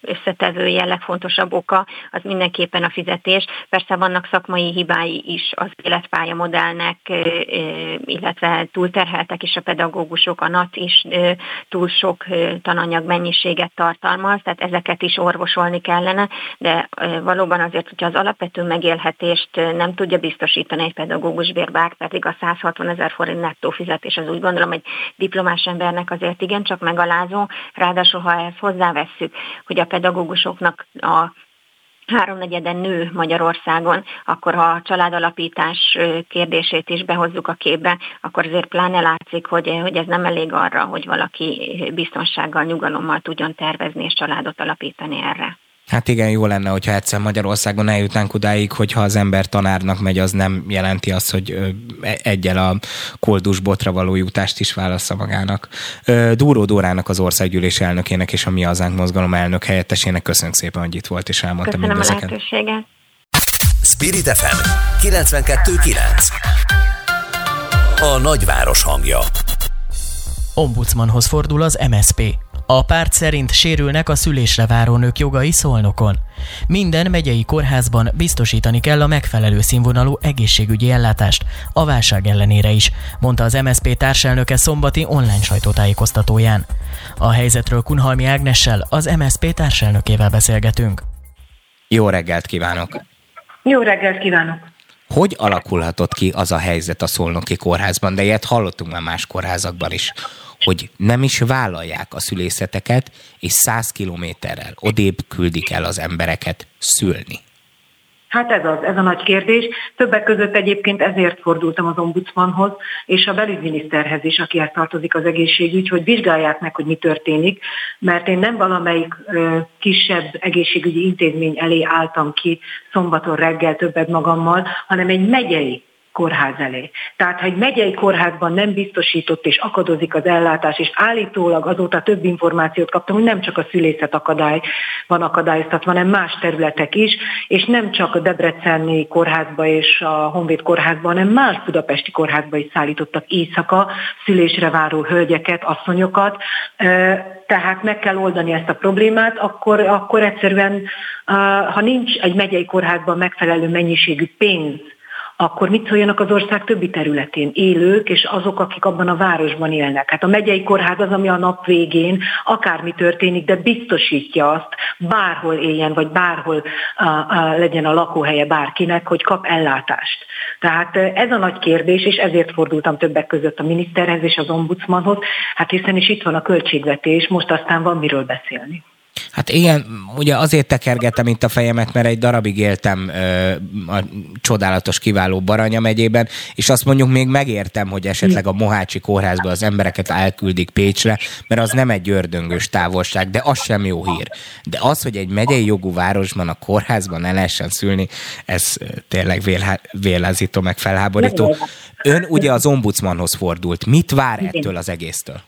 összetevője, legfontosabb oka az mindenképpen a fizetés. Persze vannak szakmai hibái is az életpálya modellnek, illetve túlterheltek is a pedagógusok, a NAT is túl sok tananyag mennyiséget tartalmaz, tehát ezeket is orvosolni kellene, de valóban azért, hogyha az alapvető megélhetést nem tudja biztosítani egy pedagógus bér, bár pedig a 160 ezer forint nettó fizetés, az úgy gondolom, hogy diplomás embernek azért igencsak megalázó, Ráadásul, ha ezt hozzávesszük, hogy a pedagógusoknak a háromnegyeden nő Magyarországon, akkor ha a családalapítás kérdését is behozzuk a képbe, akkor azért pláne látszik, hogy, hogy ez nem elég arra, hogy valaki biztonsággal, nyugalommal tudjon tervezni és családot alapítani erre. Hát igen, jó lenne, hogyha egyszer Magyarországon eljutnánk odáig, hogyha az ember tanárnak megy, az nem jelenti azt, hogy e, egyel a koldus botra való jutást is válassza magának. Dúró Dórának az országgyűlés elnökének és a Mi Hazánk mozgalom elnök helyettesének köszönjük szépen, hogy itt volt és elmondta Köszönöm mindezeket. a lehetőséget. Spirit FM 92.9 A nagyváros hangja Ombudsmanhoz fordul az MSP. A párt szerint sérülnek a szülésre váró nők jogai szolnokon. Minden megyei kórházban biztosítani kell a megfelelő színvonalú egészségügyi ellátást, a válság ellenére is, mondta az MSZP társelnöke szombati online sajtótájékoztatóján. A helyzetről Kunhalmi Ágnessel, az MSZP társelnökével beszélgetünk. Jó reggelt kívánok! Jó reggelt kívánok! Hogy alakulhatott ki az a helyzet a Szolnoki kórházban, de ilyet hallottunk már más kórházakban is hogy nem is vállalják a szülészeteket, és száz kilométerrel odébb küldik el az embereket szülni. Hát ez az, ez a nagy kérdés. Többek között egyébként ezért fordultam az ombudsmanhoz, és a belügyminiszterhez is, akihez tartozik az egészségügy, hogy vizsgálják meg, hogy mi történik, mert én nem valamelyik ö, kisebb egészségügyi intézmény elé álltam ki szombaton reggel többet magammal, hanem egy megyei kórház elé. Tehát, ha egy megyei kórházban nem biztosított és akadozik az ellátás, és állítólag azóta több információt kaptam, hogy nem csak a szülészet akadály van akadályoztatva, hanem más területek is, és nem csak a Debreceni kórházba és a Honvéd kórházba, hanem más budapesti kórházba is szállítottak éjszaka szülésre váró hölgyeket, asszonyokat, tehát meg kell oldani ezt a problémát, akkor, akkor egyszerűen, ha nincs egy megyei kórházban megfelelő mennyiségű pénz, akkor mit szóljanak az ország többi területén élők, és azok, akik abban a városban élnek. Hát a megyei kórház az, ami a nap végén akármi történik, de biztosítja azt, bárhol éljen, vagy bárhol a, a, legyen a lakóhelye bárkinek, hogy kap ellátást. Tehát ez a nagy kérdés, és ezért fordultam többek között a miniszterhez és az ombudsmanhoz, hát hiszen is itt van a költségvetés, most aztán van miről beszélni. Hát igen, ugye azért tekergetem itt a fejemet, mert egy darabig éltem ö, a csodálatos, kiváló Baranya megyében, és azt mondjuk még megértem, hogy esetleg a Mohácsi kórházba az embereket elküldik Pécsre, mert az nem egy ördöngös távolság, de az sem jó hír. De az, hogy egy megyei jogú városban a kórházban ne lehessen szülni, ez tényleg vélázító, meg felháborító. Ön ugye az ombudsmanhoz fordult. Mit vár ettől az egésztől?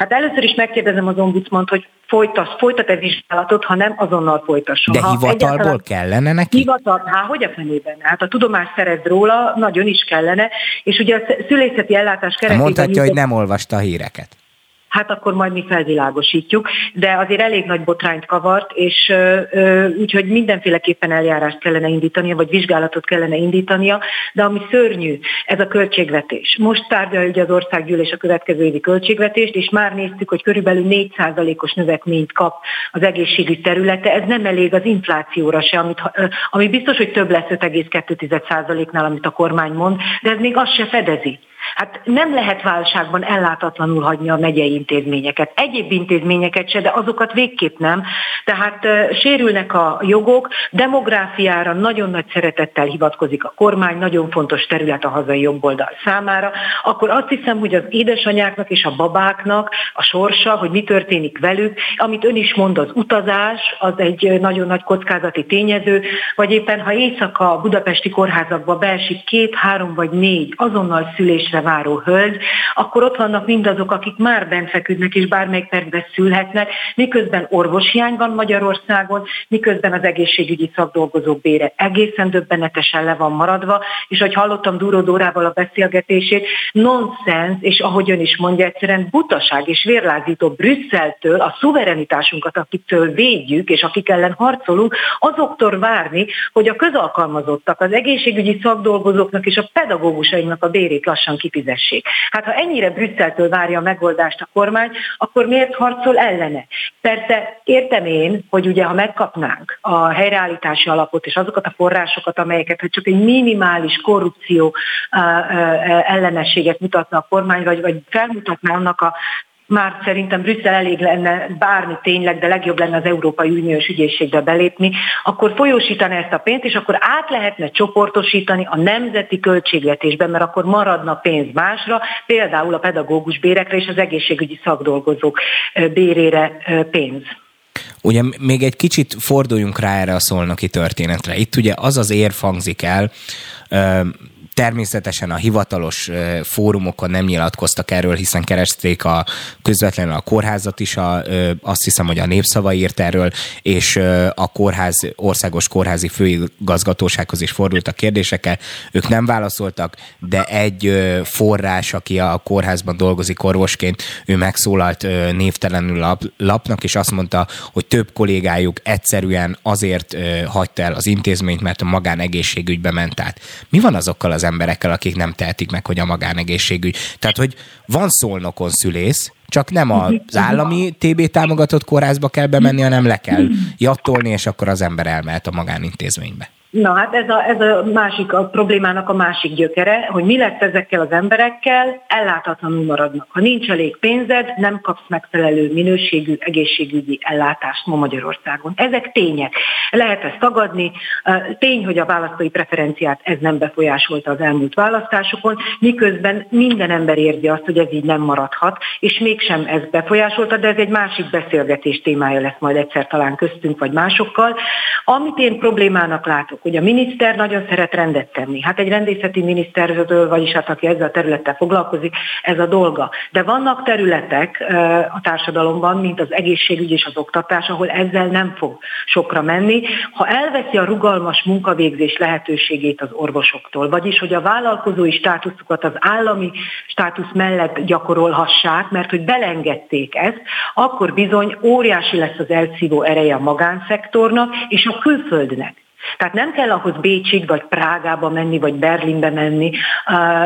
Hát először is megkérdezem az ombudsmant, hogy folytat, folytat-e vizsgálatot, ha nem, azonnal folytasson. De hivatalból kellene neki? Hivatal, hát hogy a fenében? Hát a tudomás szerez róla, nagyon is kellene, és ugye a szülészeti ellátás keretében... Mondhatja, hogy nem olvasta a híreket. Hát akkor majd mi felvilágosítjuk, de azért elég nagy botrányt kavart, és úgyhogy mindenféleképpen eljárást kellene indítania, vagy vizsgálatot kellene indítania, de ami szörnyű, ez a költségvetés. Most tárgyalja az országgyűlés a következő évi költségvetést, és már néztük, hogy körülbelül 4%-os növekményt kap az egészségügy területe. Ez nem elég az inflációra se, amit, ami biztos, hogy több lesz 5,2%-nál, amit a kormány mond, de ez még azt se fedezi. Hát nem lehet válságban ellátatlanul hagyni a megyei intézményeket. Egyéb intézményeket se, de azokat végképp nem. Tehát uh, sérülnek a jogok, demográfiára nagyon nagy szeretettel hivatkozik a kormány, nagyon fontos terület a hazai jobboldal számára, akkor azt hiszem, hogy az édesanyáknak és a babáknak a sorsa, hogy mi történik velük, amit ön is mond, az utazás, az egy nagyon nagy kockázati tényező, vagy éppen ha éjszaka a budapesti kórházakba beesik két, három vagy négy azonnal szülés születésre váró hölgy, akkor ott vannak mindazok, akik már bent feküdnek és bármelyik percben szülhetnek, miközben orvoshiány van Magyarországon, miközben az egészségügyi szakdolgozók bére egészen döbbenetesen le van maradva, és hogy hallottam Duró Dórával a beszélgetését, nonsens, és ahogy ön is mondja, egyszerűen butaság és vérlázító Brüsszeltől a szuverenitásunkat, akiktől védjük, és akik ellen harcolunk, azoktól várni, hogy a közalkalmazottak, az egészségügyi szakdolgozóknak és a pedagógusainknak a bérét lassan kifizessék. Hát ha ennyire Brüsszeltől várja a megoldást a kormány, akkor miért harcol ellene? Persze értem én, hogy ugye ha megkapnánk a helyreállítási alapot és azokat a forrásokat, amelyeket hogy csak egy minimális korrupció ellenességet mutatna a kormány, vagy, vagy felmutatná annak a már szerintem Brüsszel elég lenne bármi tényleg, de legjobb lenne az Európai Uniós ügyészségbe belépni, akkor folyósítani ezt a pénzt, és akkor át lehetne csoportosítani a nemzeti költségvetésben, mert akkor maradna pénz másra, például a pedagógus bérekre és az egészségügyi szakdolgozók bérére pénz. Ugye még egy kicsit forduljunk rá erre a szolnoki történetre. Itt ugye az az érv hangzik el, Természetesen a hivatalos fórumokon nem nyilatkoztak erről, hiszen keresték a közvetlenül a kórházat is, a, azt hiszem, hogy a népszava írt erről, és a kórház, országos kórházi főigazgatósághoz is fordultak kérdésekkel. Ők nem válaszoltak, de egy forrás, aki a kórházban dolgozik orvosként, ő megszólalt névtelenül lap, lapnak, és azt mondta, hogy több kollégájuk egyszerűen azért hagyta el az intézményt, mert a magánegészségügybe ment át. Mi van azokkal az emberekkel, akik nem tehetik meg, hogy a magánegészségügy. Tehát, hogy van szolnokon szülész, csak nem az állami TB támogatott kórházba kell bemenni, hanem le kell jattolni, és akkor az ember elmehet a magánintézménybe. Na hát ez a, ez a másik a problémának a másik gyökere, hogy mi lesz ezekkel az emberekkel, ellátatlanul maradnak. Ha nincs elég pénzed, nem kapsz megfelelő minőségű egészségügyi ellátást ma Magyarországon. Ezek tények. Lehet ezt tagadni. Tény, hogy a választói preferenciát ez nem befolyásolta az elmúlt választásokon, miközben minden ember érzi azt, hogy ez így nem maradhat, és mégsem ez befolyásolta, de ez egy másik beszélgetés témája lesz majd egyszer talán köztünk vagy másokkal. Amit én problémának látok, hogy a miniszter nagyon szeret rendet tenni. Hát egy rendészeti miniszterről, vagyis hát aki ezzel a területtel foglalkozik, ez a dolga. De vannak területek a társadalomban, mint az egészségügy és az oktatás, ahol ezzel nem fog sokra menni. Ha elveszi a rugalmas munkavégzés lehetőségét az orvosoktól, vagyis hogy a vállalkozói státuszukat az állami státusz mellett gyakorolhassák, mert hogy belengedték ezt, akkor bizony óriási lesz az elszívó ereje a magánszektornak és a külföldnek. Tehát nem kell ahhoz Bécsig, vagy Prágába menni, vagy Berlinbe menni.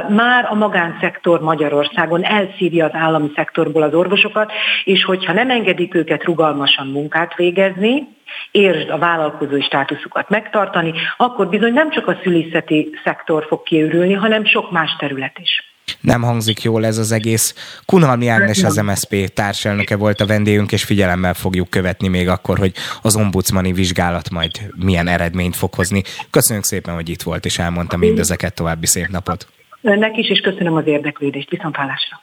Már a magánszektor Magyarországon elszívja az állami szektorból az orvosokat, és hogyha nem engedik őket rugalmasan munkát végezni, értsd a vállalkozói státuszukat megtartani, akkor bizony nem csak a szülészeti szektor fog kiürülni, hanem sok más terület is nem hangzik jól ez az egész. Kunhalmi Ágnes az MSZP társelnöke volt a vendégünk, és figyelemmel fogjuk követni még akkor, hogy az ombudsmani vizsgálat majd milyen eredményt fog hozni. Köszönjük szépen, hogy itt volt, és elmondta mindezeket. További szép napot. Önnek is, és köszönöm az érdeklődést. Viszontlátásra.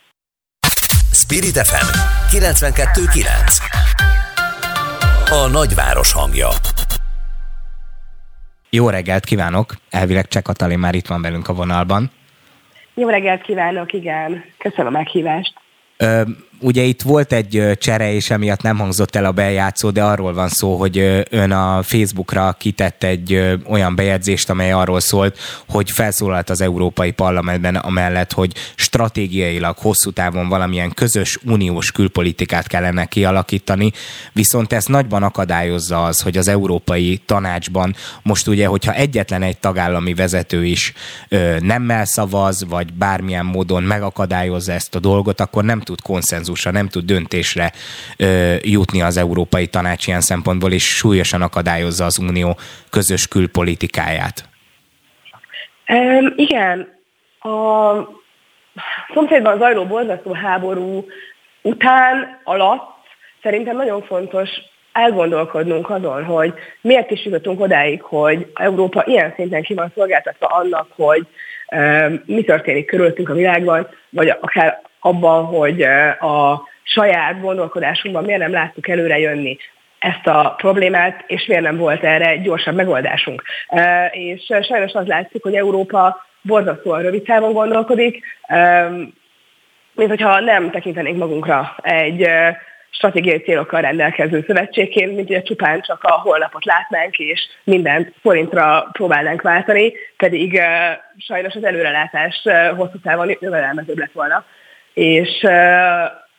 Spirit FM 92.9 A nagyváros hangja jó reggelt kívánok! Elvileg Cseh Katalin már itt van velünk a vonalban. Jó reggelt kívánok, igen. Köszönöm a meghívást. Ugye itt volt egy csere, és emiatt nem hangzott el a bejátszó, de arról van szó, hogy ön a Facebookra kitett egy olyan bejegyzést, amely arról szólt, hogy felszólalt az Európai Parlamentben amellett, hogy stratégiailag hosszú távon valamilyen közös uniós külpolitikát kellene kialakítani, viszont ez nagyban akadályozza az, hogy az Európai Tanácsban most ugye, hogyha egyetlen egy tagállami vezető is nemmel szavaz, vagy bármilyen módon megakadályozza ezt a dolgot, akkor nem tud konszenzus konszenzusra, nem tud döntésre ö, jutni az Európai Tanács ilyen szempontból, és súlyosan akadályozza az Unió közös külpolitikáját. Um, igen, a szomszédban zajló borzasztó háború után, alatt szerintem nagyon fontos elgondolkodnunk azon, hogy miért is jutottunk odáig, hogy Európa ilyen szinten ki van szolgáltatva annak, hogy um, mi történik körülöttünk a világban, vagy akár abban, hogy a saját gondolkodásunkban miért nem láttuk előre jönni ezt a problémát, és miért nem volt erre gyorsabb megoldásunk. És sajnos az látszik, hogy Európa borzasztóan rövid távon gondolkodik, mint hogyha nem tekintenénk magunkra egy stratégiai célokkal rendelkező szövetségként, mint ugye csupán csak a holnapot látnánk, és mindent forintra próbálnánk váltani, pedig sajnos az előrelátás hosszú távon jövedelmezőbb lett volna és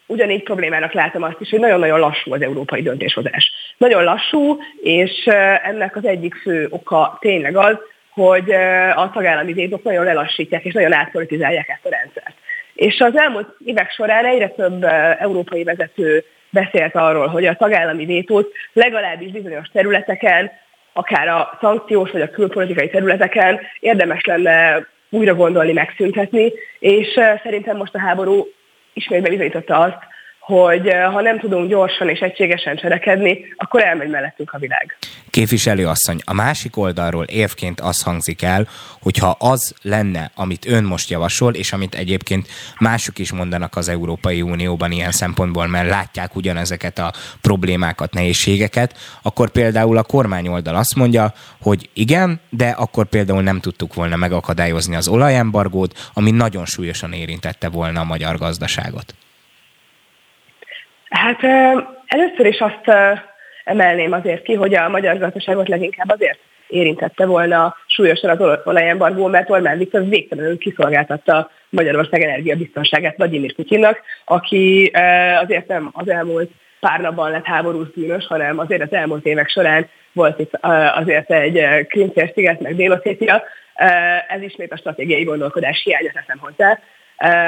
ugyanígy problémának látom azt is, hogy nagyon-nagyon lassú az európai döntéshozás. Nagyon lassú, és ennek az egyik fő oka tényleg az, hogy a tagállami védok nagyon lelassítják és nagyon átpolitizálják ezt a rendszert. És az elmúlt évek során egyre több európai vezető beszélt arról, hogy a tagállami vétót legalábbis bizonyos területeken, akár a szankciós vagy a külpolitikai területeken érdemes lenne újra gondolni, megszüntetni, és szerintem most a háború ismét bebizonyította azt, hogy ha nem tudunk gyorsan és egységesen cselekedni, akkor elmegy mellettünk a világ. Képviselő asszony, a másik oldalról évként az hangzik el, hogyha az lenne, amit ön most javasol, és amit egyébként mások is mondanak az Európai Unióban ilyen szempontból, mert látják ugyanezeket a problémákat, nehézségeket, akkor például a kormány oldal azt mondja, hogy igen, de akkor például nem tudtuk volna megakadályozni az olajembargót, ami nagyon súlyosan érintette volna a magyar gazdaságot. Hát először is azt emelném azért ki, hogy a magyar gazdaságot leginkább azért érintette volna súlyosan az olajembargó, mert Orbán Viktor végtelenül kiszolgáltatta Magyarország energiabiztonságát Vladimir Putyinnak, aki azért nem az elmúlt pár napban lett háborús bűnös, hanem azért az elmúlt évek során volt itt azért egy Krimfélsziget, meg dél Ez ismét a stratégiai gondolkodás hiánya teszem hozzá.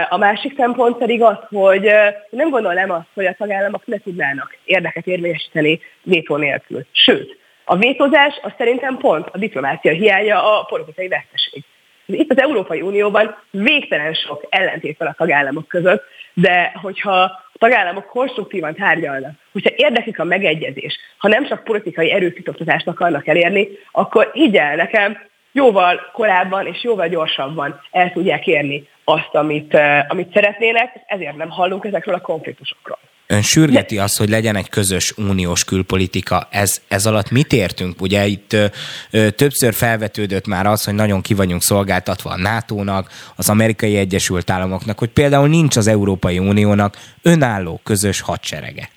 A másik szempont pedig az, hogy nem gondolnám azt, hogy a tagállamok ne tudnának érdeket érvényesíteni vétó nélkül. Sőt, a vétózás az szerintem pont a diplomácia hiánya, a politikai veszteség. Itt az Európai Unióban végtelen sok ellentét van a tagállamok között, de hogyha a tagállamok konstruktívan tárgyalnak, hogyha érdeklik a megegyezés, ha nem csak politikai erőfitoktatást akarnak elérni, akkor higgyel nekem, jóval korábban és jóval gyorsabban el tudják érni azt, amit, amit szeretnének, ezért nem hallunk ezekről a konfliktusokról. Ön sürgeti azt, hogy legyen egy közös uniós külpolitika. Ez, ez alatt mit értünk? Ugye itt ö, ö, többször felvetődött már az, hogy nagyon ki vagyunk szolgáltatva a NATO-nak, az amerikai Egyesült Államoknak, hogy például nincs az Európai Uniónak önálló közös hadserege.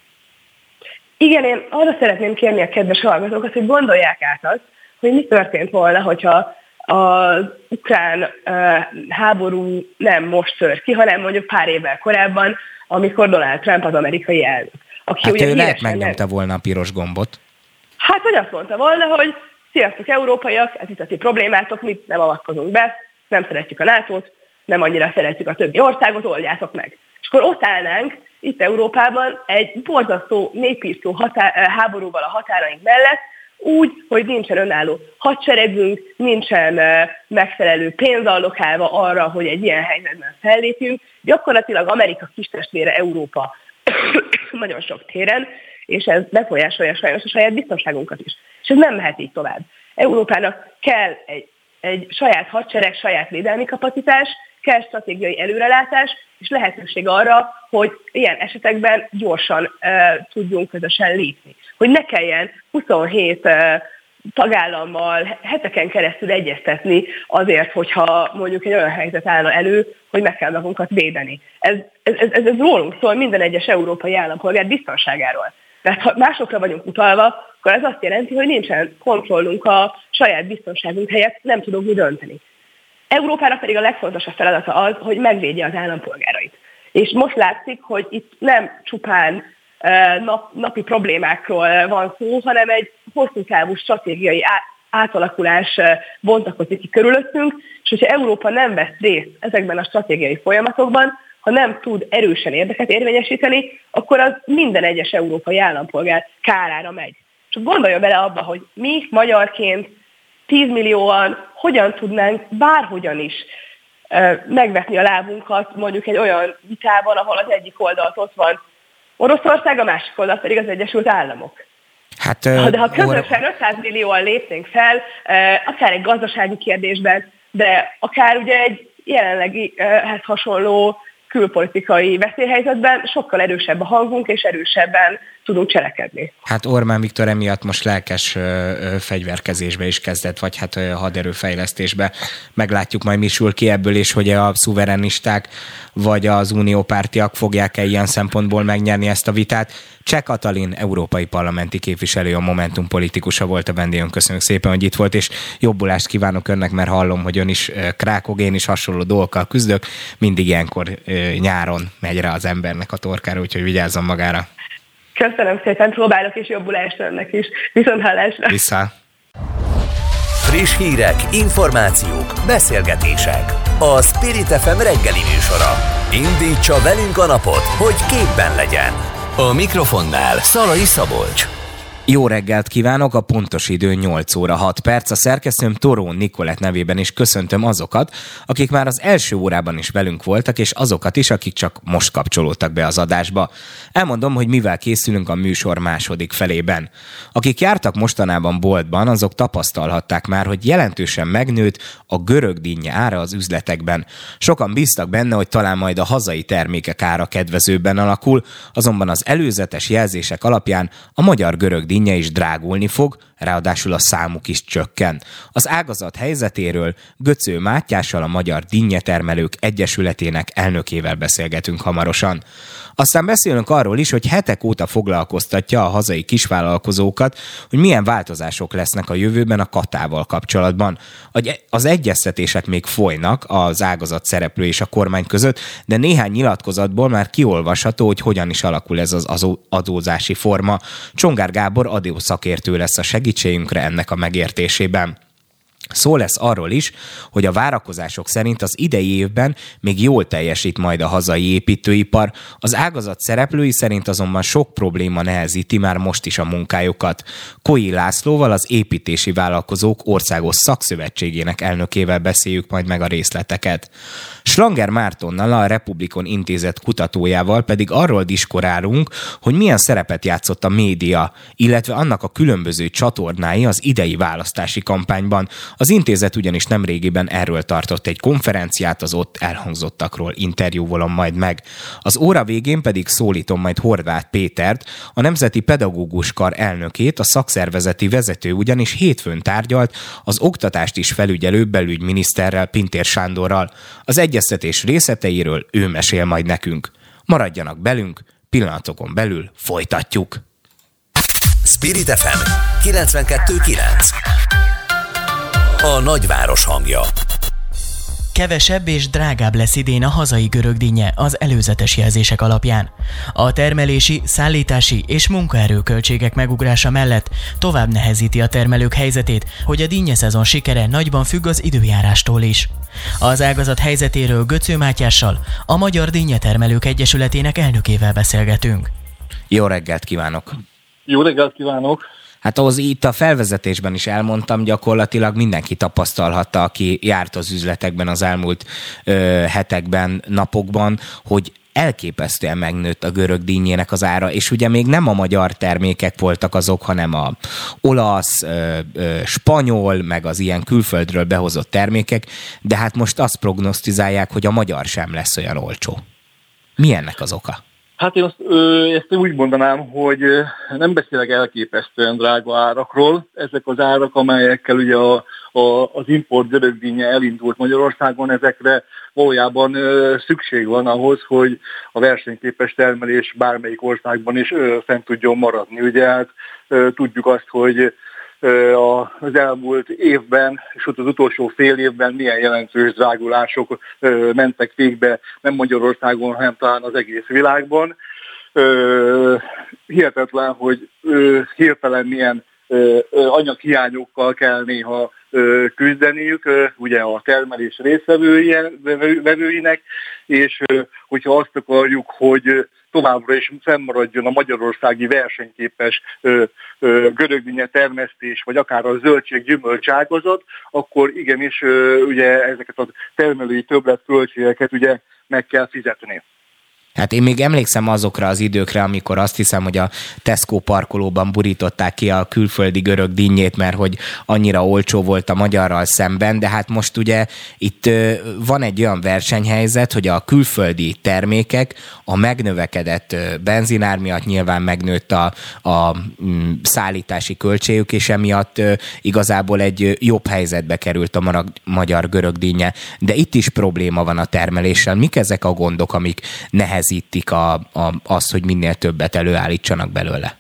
Igen, én arra szeretném kérni a kedves hallgatókat, hogy gondolják át azt, hogy mi történt volna, hogyha az ukrán háború nem most tört ki, hanem mondjuk pár évvel korábban, amikor Donald Trump az amerikai elnök. Aki hát ugye ő lehet megnyomta nem... volna a piros gombot. Hát, vagy azt mondta volna, hogy sziasztok európaiak, ez itt a ti problémátok, mit nem avatkozunk be, nem szeretjük a nato nem annyira szeretjük a többi országot, oldjátok meg. És akkor ott állnánk itt Európában egy borzasztó népírtó hatá- háborúval a határaink mellett, úgy, hogy nincsen önálló hadseregünk, nincsen megfelelő pénz allokálva arra, hogy egy ilyen helyzetben fellépjünk. Gyakorlatilag Amerika kistestvére Európa nagyon sok téren, és ez befolyásolja sajnos a saját biztonságunkat is. És ez nem mehet így tovább. Európának kell egy, egy saját hadsereg, saját védelmi kapacitás, kell stratégiai előrelátás, és lehetőség arra, hogy ilyen esetekben gyorsan uh, tudjunk közösen lépni. Hogy ne kelljen 27 uh, tagállammal heteken keresztül egyeztetni azért, hogyha mondjuk egy olyan helyzet állna elő, hogy meg kell magunkat védeni. Ez, ez, ez, ez rólunk szól minden egyes európai állampolgár biztonságáról. Tehát ha másokra vagyunk utalva, akkor ez azt jelenti, hogy nincsen kontrollunk a saját biztonságunk helyett, nem tudunk mi dönteni. Európának pedig a legfontosabb feladata az, hogy megvédje az állampolgárait. És most látszik, hogy itt nem csupán nap, napi problémákról van szó, hanem egy hosszú távú stratégiai átalakulás bontakozik ki körülöttünk, és hogyha Európa nem vesz részt ezekben a stratégiai folyamatokban, ha nem tud erősen érdeket érvényesíteni, akkor az minden egyes európai állampolgár kárára megy. Csak gondolja bele abba, hogy mi magyarként 10 millióan hogyan tudnánk bárhogyan is megvetni a lábunkat mondjuk egy olyan vitában, ahol az egyik oldalt ott van Oroszország, a másik oldalt pedig az Egyesült Államok. Hát, de ha közösen 500 millióan lépnénk fel, akár egy gazdasági kérdésben, de akár ugye egy jelenlegihez hasonló külpolitikai veszélyhelyzetben sokkal erősebb a hangunk, és erősebben tudunk cselekedni. Hát Orbán Viktor emiatt most lelkes ö, ö, fegyverkezésbe is kezdett, vagy hát ö, haderőfejlesztésbe. Meglátjuk majd mi sül ki ebből, és hogy a szuverenisták vagy az uniópártiak fogják-e ilyen szempontból megnyerni ezt a vitát. Cseh Katalin, európai parlamenti képviselő, a Momentum politikusa volt a vendégünk. Köszönjük szépen, hogy itt volt, és jobbulást kívánok önnek, mert hallom, hogy ön is krákog, én is hasonló dolgokkal küzdök. Mindig ilyenkor nyáron megy rá az embernek a torkára, úgyhogy vigyázzon magára. Köszönöm szépen, próbálok és jobbulást önnek is. Viszont hallásra. Vissza. Friss hírek, információk, beszélgetések. A Spirit FM reggeli műsora. Indítsa velünk a napot, hogy képben legyen. A mikrofonnál Szalai Szabolcs. Jó reggelt kívánok, a pontos idő 8 óra 6 perc. A szerkesztőm Toró Nikolett nevében is köszöntöm azokat, akik már az első órában is velünk voltak, és azokat is, akik csak most kapcsolódtak be az adásba. Elmondom, hogy mivel készülünk a műsor második felében. Akik jártak mostanában boltban, azok tapasztalhatták már, hogy jelentősen megnőtt a görög dinnye ára az üzletekben. Sokan bíztak benne, hogy talán majd a hazai termékek ára kedvezőbben alakul, azonban az előzetes jelzések alapján a magyar-görög dinnye is drágulni fog, ráadásul a számuk is csökken. Az ágazat helyzetéről Göcő Mátyással a Magyar Dinnyetermelők Egyesületének elnökével beszélgetünk hamarosan. Aztán beszélünk arról is, hogy hetek óta foglalkoztatja a hazai kisvállalkozókat, hogy milyen változások lesznek a jövőben a katával kapcsolatban. Az egyeztetések még folynak az ágazat szereplő és a kormány között, de néhány nyilatkozatból már kiolvasható, hogy hogyan is alakul ez az adózási forma. Csongár Gábor adószakértő lesz a segítségünkre ennek a megértésében. Szó lesz arról is, hogy a várakozások szerint az idei évben még jól teljesít majd a hazai építőipar, az ágazat szereplői szerint azonban sok probléma nehezíti már most is a munkájukat. Koi Lászlóval, az Építési Vállalkozók Országos Szakszövetségének elnökével beszéljük majd meg a részleteket. Slanger Mártonnal, a Republikon Intézet kutatójával pedig arról diskorálunk, hogy milyen szerepet játszott a média, illetve annak a különböző csatornái az idei választási kampányban. Az intézet ugyanis nemrégiben erről tartott egy konferenciát, az ott elhangzottakról interjúvolom majd meg. Az óra végén pedig szólítom majd Horváth Pétert, a Nemzeti Pedagógus Kar elnökét, a szakszervezeti vezető ugyanis hétfőn tárgyalt az oktatást is felügyelő belügyminiszterrel Pintér Sándorral. Az egyeztetés részleteiről ő mesél majd nekünk. Maradjanak belünk, pillanatokon belül folytatjuk. Spirit FM 92.9 A nagyváros hangja Kevesebb és drágább lesz idén a hazai görög dinnye az előzetes jelzések alapján. A termelési, szállítási és munkaerőköltségek megugrása mellett tovább nehezíti a termelők helyzetét, hogy a dinnye szezon sikere nagyban függ az időjárástól is. Az ágazat helyzetéről Göcő Mátyással, a Magyar Dinnyetermelők Egyesületének elnökével beszélgetünk. Jó reggelt kívánok! Jó reggelt kívánok! Hát ahhoz itt a felvezetésben is elmondtam, gyakorlatilag mindenki tapasztalhatta, aki járt az üzletekben az elmúlt ö, hetekben, napokban, hogy elképesztően megnőtt a görög dinnyének az ára, és ugye még nem a magyar termékek voltak azok, hanem a olasz, ö, ö, spanyol, meg az ilyen külföldről behozott termékek, de hát most azt prognosztizálják, hogy a magyar sem lesz olyan olcsó. Mi ennek az oka? Hát én azt, ö, ezt úgy mondanám, hogy nem beszélek elképesztően drága árakról. Ezek az árak, amelyekkel ugye a, a, az import görögdínje elindult Magyarországon, ezekre valójában ö, szükség van ahhoz, hogy a versenyképes termelés bármelyik országban is ö, fent tudjon maradni. Ugye hát ö, tudjuk azt, hogy az elmúlt évben, és ott az utolsó fél évben milyen jelentős drágulások mentek végbe, nem Magyarországon, hanem talán az egész világban. Hihetetlen, hogy hirtelen milyen anyaghiányokkal kell néha küzdeniük, ugye a termelés részvevőinek, és hogyha azt akarjuk, hogy továbbra is fennmaradjon a magyarországi versenyképes görögdínye termesztés, vagy akár a zöldség gyümölcs ágazat, akkor igenis ugye ezeket a termelői többletköltségeket ugye meg kell fizetni. Hát én még emlékszem azokra az időkre, amikor azt hiszem, hogy a Tesco parkolóban burították ki a külföldi görög dinnyét, mert hogy annyira olcsó volt a magyarral szemben, de hát most ugye itt van egy olyan versenyhelyzet, hogy a külföldi termékek a megnövekedett benzinár miatt nyilván megnőtt a, a mm, szállítási költségük, és emiatt igazából egy jobb helyzetbe került a magyar görög dinnye. De itt is probléma van a termeléssel. Mik ezek a gondok, amik nehez nehezítik a, a, azt, hogy minél többet előállítsanak belőle?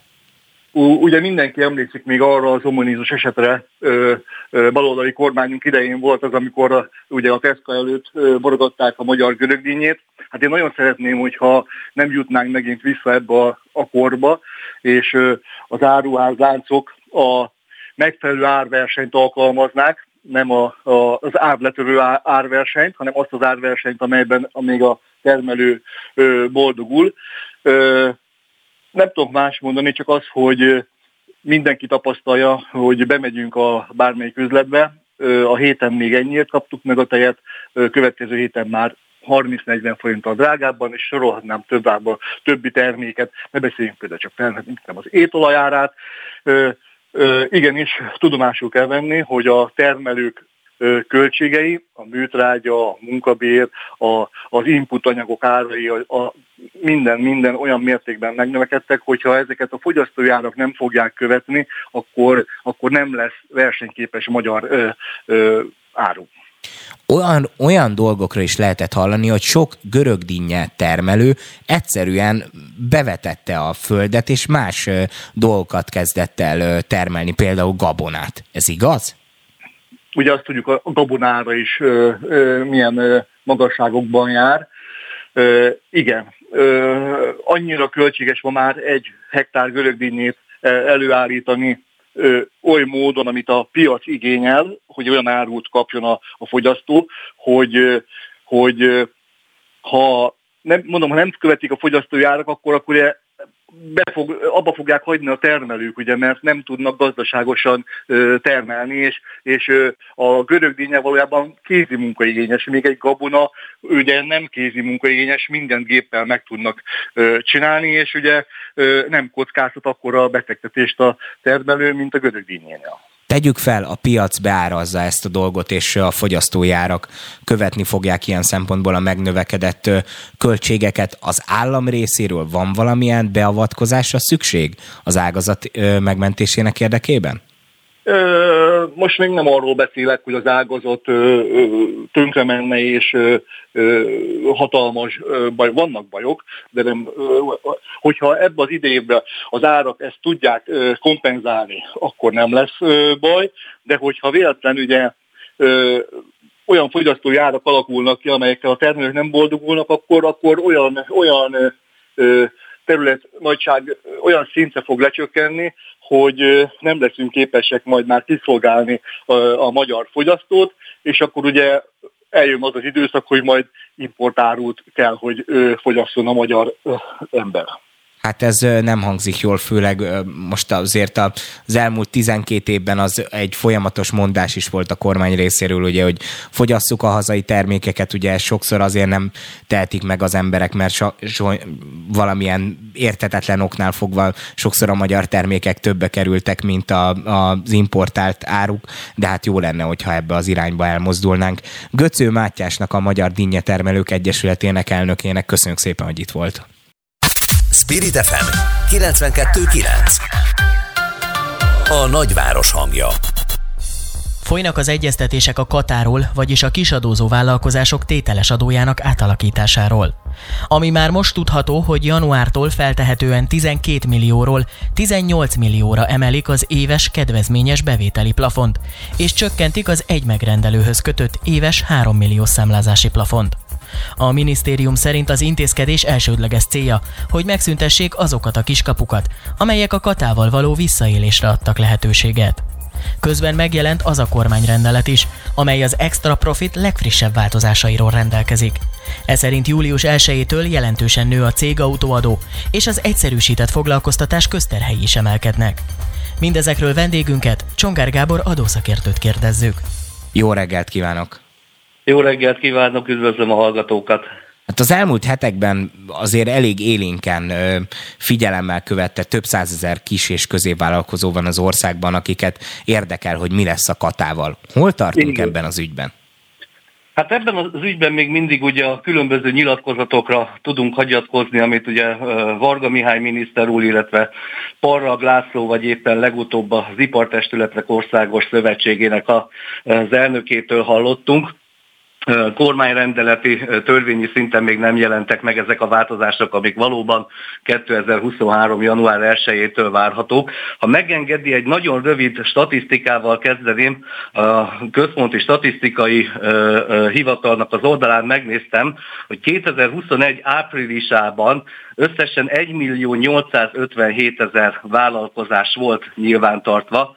Ugye mindenki emlékszik még arra az omonízus esetre, ö, ö, baloldali kormányunk idején volt az, amikor a, ugye a Tesco előtt borogatták a magyar görögdínyét. Hát én nagyon szeretném, hogyha nem jutnánk megint vissza ebbe a, a korba, és ö, az áruházláncok a megfelelő árversenyt alkalmaznák, nem a, a, az árletörő árversenyt, hanem azt az árversenyt, amelyben amíg a termelő boldogul. Nem tudok más mondani, csak az, hogy mindenki tapasztalja, hogy bemegyünk a bármelyik üzletbe, a héten még ennyiért kaptuk meg a tejet, következő héten már 30-40 forinttal drágábban, és sorolhatnám tovább a többi terméket, ne beszéljünk például csak nem az étolajárát. Igenis, tudomásul kell venni, hogy a termelők költségei, a műtrágya, a munkabér, a, az input anyagok árai, a, a minden, minden olyan mértékben megnövekedtek, hogyha ezeket a fogyasztói árak nem fogják követni, akkor, akkor nem lesz versenyképes magyar ö, ö, áru. Olyan, olyan dolgokra is lehetett hallani, hogy sok görög termelő egyszerűen bevetette a földet, és más dolgokat kezdett el termelni, például gabonát. Ez igaz? Ugye azt tudjuk, a gabonára is ö, ö, milyen ö, magasságokban jár. Ö, igen, ö, annyira költséges ma már egy hektár görögdínyét előállítani ö, oly módon, amit a piac igényel, hogy olyan árut kapjon a, a fogyasztó, hogy, hogy ha nem, mondom, ha nem követik a fogyasztói árak, akkor, akkor befog, abba fogják hagyni a termelők, ugye, mert nem tudnak gazdaságosan ö, termelni, és, és ö, a görög dinnye valójában kézi munkaigényes, még egy gabona ugye nem kézi munkaigényes, minden géppel meg tudnak ö, csinálni, és ugye ö, nem kockáztat akkor a befektetést a termelő, mint a görög dinnyénél. Tegyük fel, a piac beárazza ezt a dolgot, és a fogyasztói árak követni fogják ilyen szempontból a megnövekedett költségeket. Az állam részéről van valamilyen beavatkozásra szükség az ágazat megmentésének érdekében? Most még nem arról beszélek, hogy az ágazat tönkre menne és hatalmas baj, vannak bajok, de nem, hogyha ebbe az idejében az árak ezt tudják kompenzálni, akkor nem lesz baj, de hogyha véletlen ugye olyan fogyasztói árak alakulnak ki, amelyekkel a termelők nem boldogulnak, akkor, akkor olyan, olyan terület nagyság olyan szintre fog lecsökkenni, hogy nem leszünk képesek majd már kiszolgálni a, magyar fogyasztót, és akkor ugye eljön az az időszak, hogy majd importárult kell, hogy fogyasszon a magyar ember. Hát ez nem hangzik jól, főleg most azért az elmúlt 12 évben az egy folyamatos mondás is volt a kormány részéről, ugye, hogy fogyasszuk a hazai termékeket, ugye sokszor azért nem tehetik meg az emberek, mert so, so, valamilyen értetetlen oknál fogva sokszor a magyar termékek többe kerültek, mint a, az importált áruk, de hát jó lenne, hogyha ebbe az irányba elmozdulnánk. Göcő Mátyásnak, a Magyar Dinnye Termelők Egyesületének elnökének köszönjük szépen, hogy itt volt. Spirit FM 92.9 A nagyváros hangja Folynak az egyeztetések a Katáról, vagyis a kisadózó vállalkozások tételes adójának átalakításáról. Ami már most tudható, hogy januártól feltehetően 12 millióról 18 millióra emelik az éves kedvezményes bevételi plafont, és csökkentik az egy megrendelőhöz kötött éves 3 millió számlázási plafont. A minisztérium szerint az intézkedés elsődleges célja, hogy megszüntessék azokat a kiskapukat, amelyek a katával való visszaélésre adtak lehetőséget. Közben megjelent az a kormányrendelet is, amely az extra profit legfrissebb változásairól rendelkezik. Ez szerint július 1-től jelentősen nő a cégautóadó, és az egyszerűsített foglalkoztatás közterhelyi is emelkednek. Mindezekről vendégünket, Csongár Gábor adószakértőt kérdezzük. Jó reggelt kívánok! Jó reggelt kívánok, üdvözlöm a hallgatókat! Hát az elmúlt hetekben azért elég élénken figyelemmel követte több százezer kis és középvállalkozó van az országban, akiket érdekel, hogy mi lesz a katával. Hol tartunk Igen. ebben az ügyben? Hát ebben az ügyben még mindig ugye a különböző nyilatkozatokra tudunk hagyatkozni, amit ugye Varga Mihály miniszter úr, illetve Parra László, vagy éppen legutóbb az Ipartestületek Országos Szövetségének az elnökétől hallottunk kormányrendeleti törvényi szinten még nem jelentek meg ezek a változások, amik valóban 2023. január 1-től várhatók. Ha megengedi, egy nagyon rövid statisztikával kezdeném. A Központi Statisztikai Hivatalnak az oldalán megnéztem, hogy 2021 áprilisában összesen 1 millió 857 ezer vállalkozás volt nyilvántartva,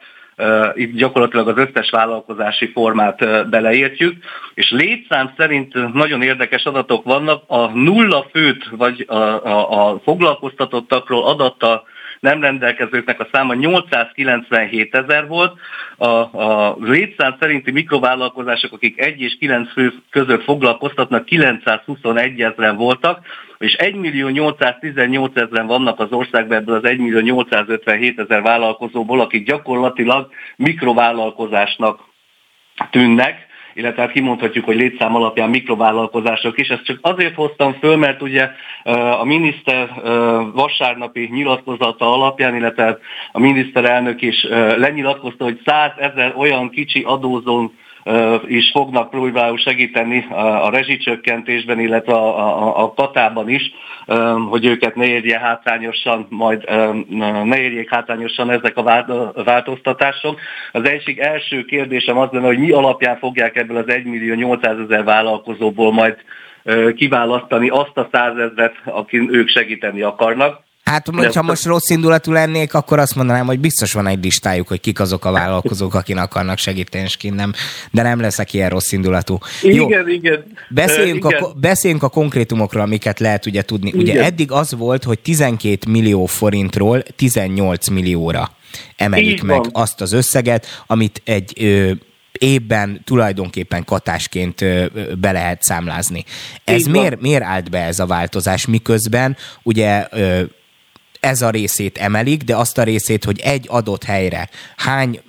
itt gyakorlatilag az összes vállalkozási formát beleértjük, és létszám szerint nagyon érdekes adatok vannak, a nulla főt, vagy a, a, a foglalkoztatottakról adattal nem rendelkezőknek a száma 897 ezer volt, a, a létszám szerinti mikrovállalkozások, akik 1 és 9 fő között foglalkoztatnak, 921 ezeren voltak, és 1 millió 818 ezeren vannak az országban ebből az 1 millió 857 ezer vállalkozóból, akik gyakorlatilag mikrovállalkozásnak tűnnek, illetve hát kimondhatjuk, hogy létszám alapján mikrovállalkozások is. Ezt csak azért hoztam föl, mert ugye a miniszter vasárnapi nyilatkozata alapján, illetve a miniszterelnök is lenyilatkozta, hogy 100 ezer olyan kicsi adózón is fognak próbálni segíteni a rezsicsökkentésben, illetve a, a, a katában is, hogy őket ne érje hátrányosan, majd ne érjék hátrányosan ezek a változtatások. Az egyik első kérdésem az lenne, hogy mi alapján fogják ebből az 1 millió 800 ezer vállalkozóból majd kiválasztani azt a százezret, akin ők segíteni akarnak. Hát, ha most rossz indulatú lennék, akkor azt mondanám, hogy biztos van egy listájuk, hogy kik azok a vállalkozók, akik akarnak segíteni, és nem, de nem leszek ilyen rossz indulatú. Igen, Jó, igen. Beszéljünk, igen. A, beszéljünk a konkrétumokról, amiket lehet ugye tudni. Igen. Ugye eddig az volt, hogy 12 millió forintról 18 millióra emelik Így meg van. azt az összeget, amit egy ö, évben tulajdonképpen katásként be lehet számlázni. Ez miért, miért állt be ez a változás, miközben ugye ez a részét emelik, de azt a részét, hogy egy adott helyre hány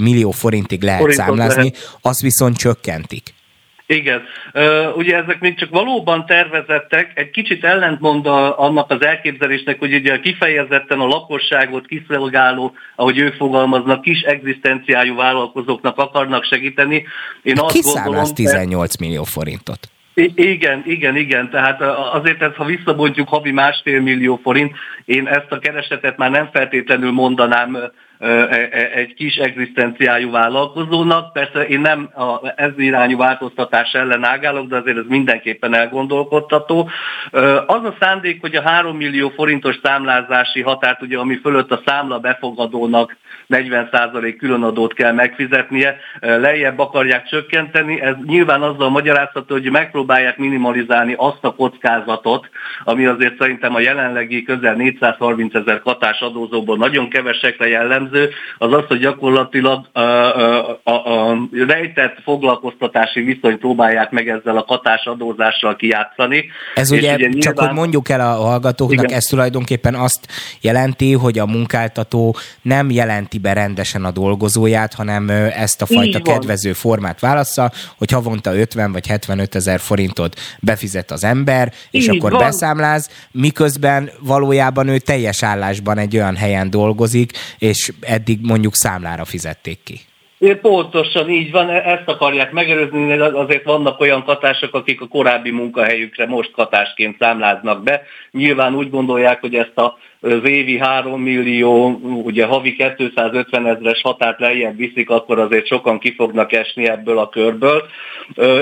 millió forintig lehet Forintot számlázni, lehet. azt viszont csökkentik. Igen. Ugye ezek még csak valóban tervezettek, egy kicsit ellentmond a, annak az elképzelésnek, hogy ugye kifejezetten a lakosságot kiszolgáló, ahogy ők fogalmaznak, kis egzisztenciájú vállalkozóknak akarnak segíteni. Én Ki azt gondolom, 18 millió forintot? Igen, igen, igen. Tehát azért ez, ha visszabontjuk havi másfél millió forint, én ezt a keresetet már nem feltétlenül mondanám egy kis egzisztenciájú vállalkozónak. Persze én nem a, ez irányú változtatás ellen ágálok, de azért ez mindenképpen elgondolkodtató. Az a szándék, hogy a 3 millió forintos számlázási határt, ugye, ami fölött a számla befogadónak 40% különadót kell megfizetnie, lejjebb akarják csökkenteni. Ez nyilván azzal magyarázható, hogy megpróbálják minimalizálni azt a kockázatot, ami azért szerintem a jelenlegi közel 430 ezer katás adózóból nagyon kevesekre jellemző, jellemző, az az, hogy gyakorlatilag a, a, a, a rejtett foglalkoztatási viszonyt próbálják meg ezzel a katás adózással kijátszani. Ez ugye, ugye nyilván... csak hogy mondjuk el a hallgatóknak, Igen. ez tulajdonképpen azt jelenti, hogy a munkáltató nem jelenti be rendesen a dolgozóját, hanem ezt a fajta kedvező formát válassza, hogy havonta 50 vagy 75 ezer forintot befizet az ember, és Így akkor van. beszámláz, miközben valójában ő teljes állásban egy olyan helyen dolgozik, és eddig mondjuk számlára fizették ki. Pontosan így van, e- ezt akarják megerőzni, azért vannak olyan katások, akik a korábbi munkahelyükre most katásként számláznak be. Nyilván úgy gondolják, hogy ezt a, az évi 3 millió, ugye havi 250 ezres határt lejjebb viszik, akkor azért sokan ki fognak esni ebből a körből.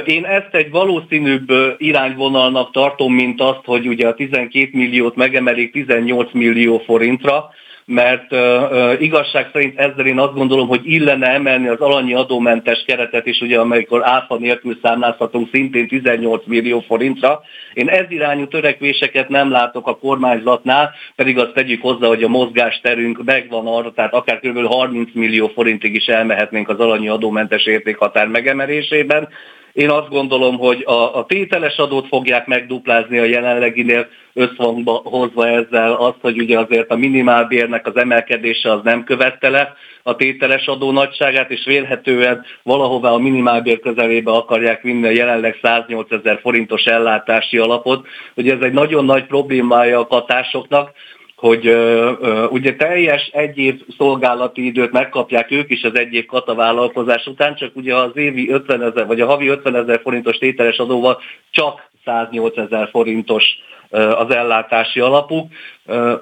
Én ezt egy valószínűbb irányvonalnak tartom, mint azt, hogy ugye a 12 milliót megemelik 18 millió forintra, mert uh, igazság szerint ezzel én azt gondolom, hogy illene emelni az alanyi adómentes keretet is, ugye amikor áfa nélkül számlázhatunk szintén 18 millió forintra. Én ez irányú törekvéseket nem látok a kormányzatnál, pedig azt tegyük hozzá, hogy a mozgásterünk megvan arra, tehát akár kb. 30 millió forintig is elmehetnénk az alanyi adómentes értékhatár megemelésében. Én azt gondolom, hogy a, a tételes adót fogják megduplázni a jelenleginél, összhangba hozva ezzel azt, hogy ugye azért a minimálbérnek az emelkedése az nem követte le a tételes adó nagyságát, és vélhetően valahová a minimálbér közelébe akarják vinni a jelenleg 108 ezer forintos ellátási alapot. Ugye ez egy nagyon nagy problémája a katásoknak, hogy uh, uh, ugye teljes egy év szolgálati időt megkapják ők is az egy év katavállalkozás után, csak ugye az évi 50 ezer, vagy a havi 50 ezer forintos tételes adóval csak 108 ezer forintos az ellátási alapuk.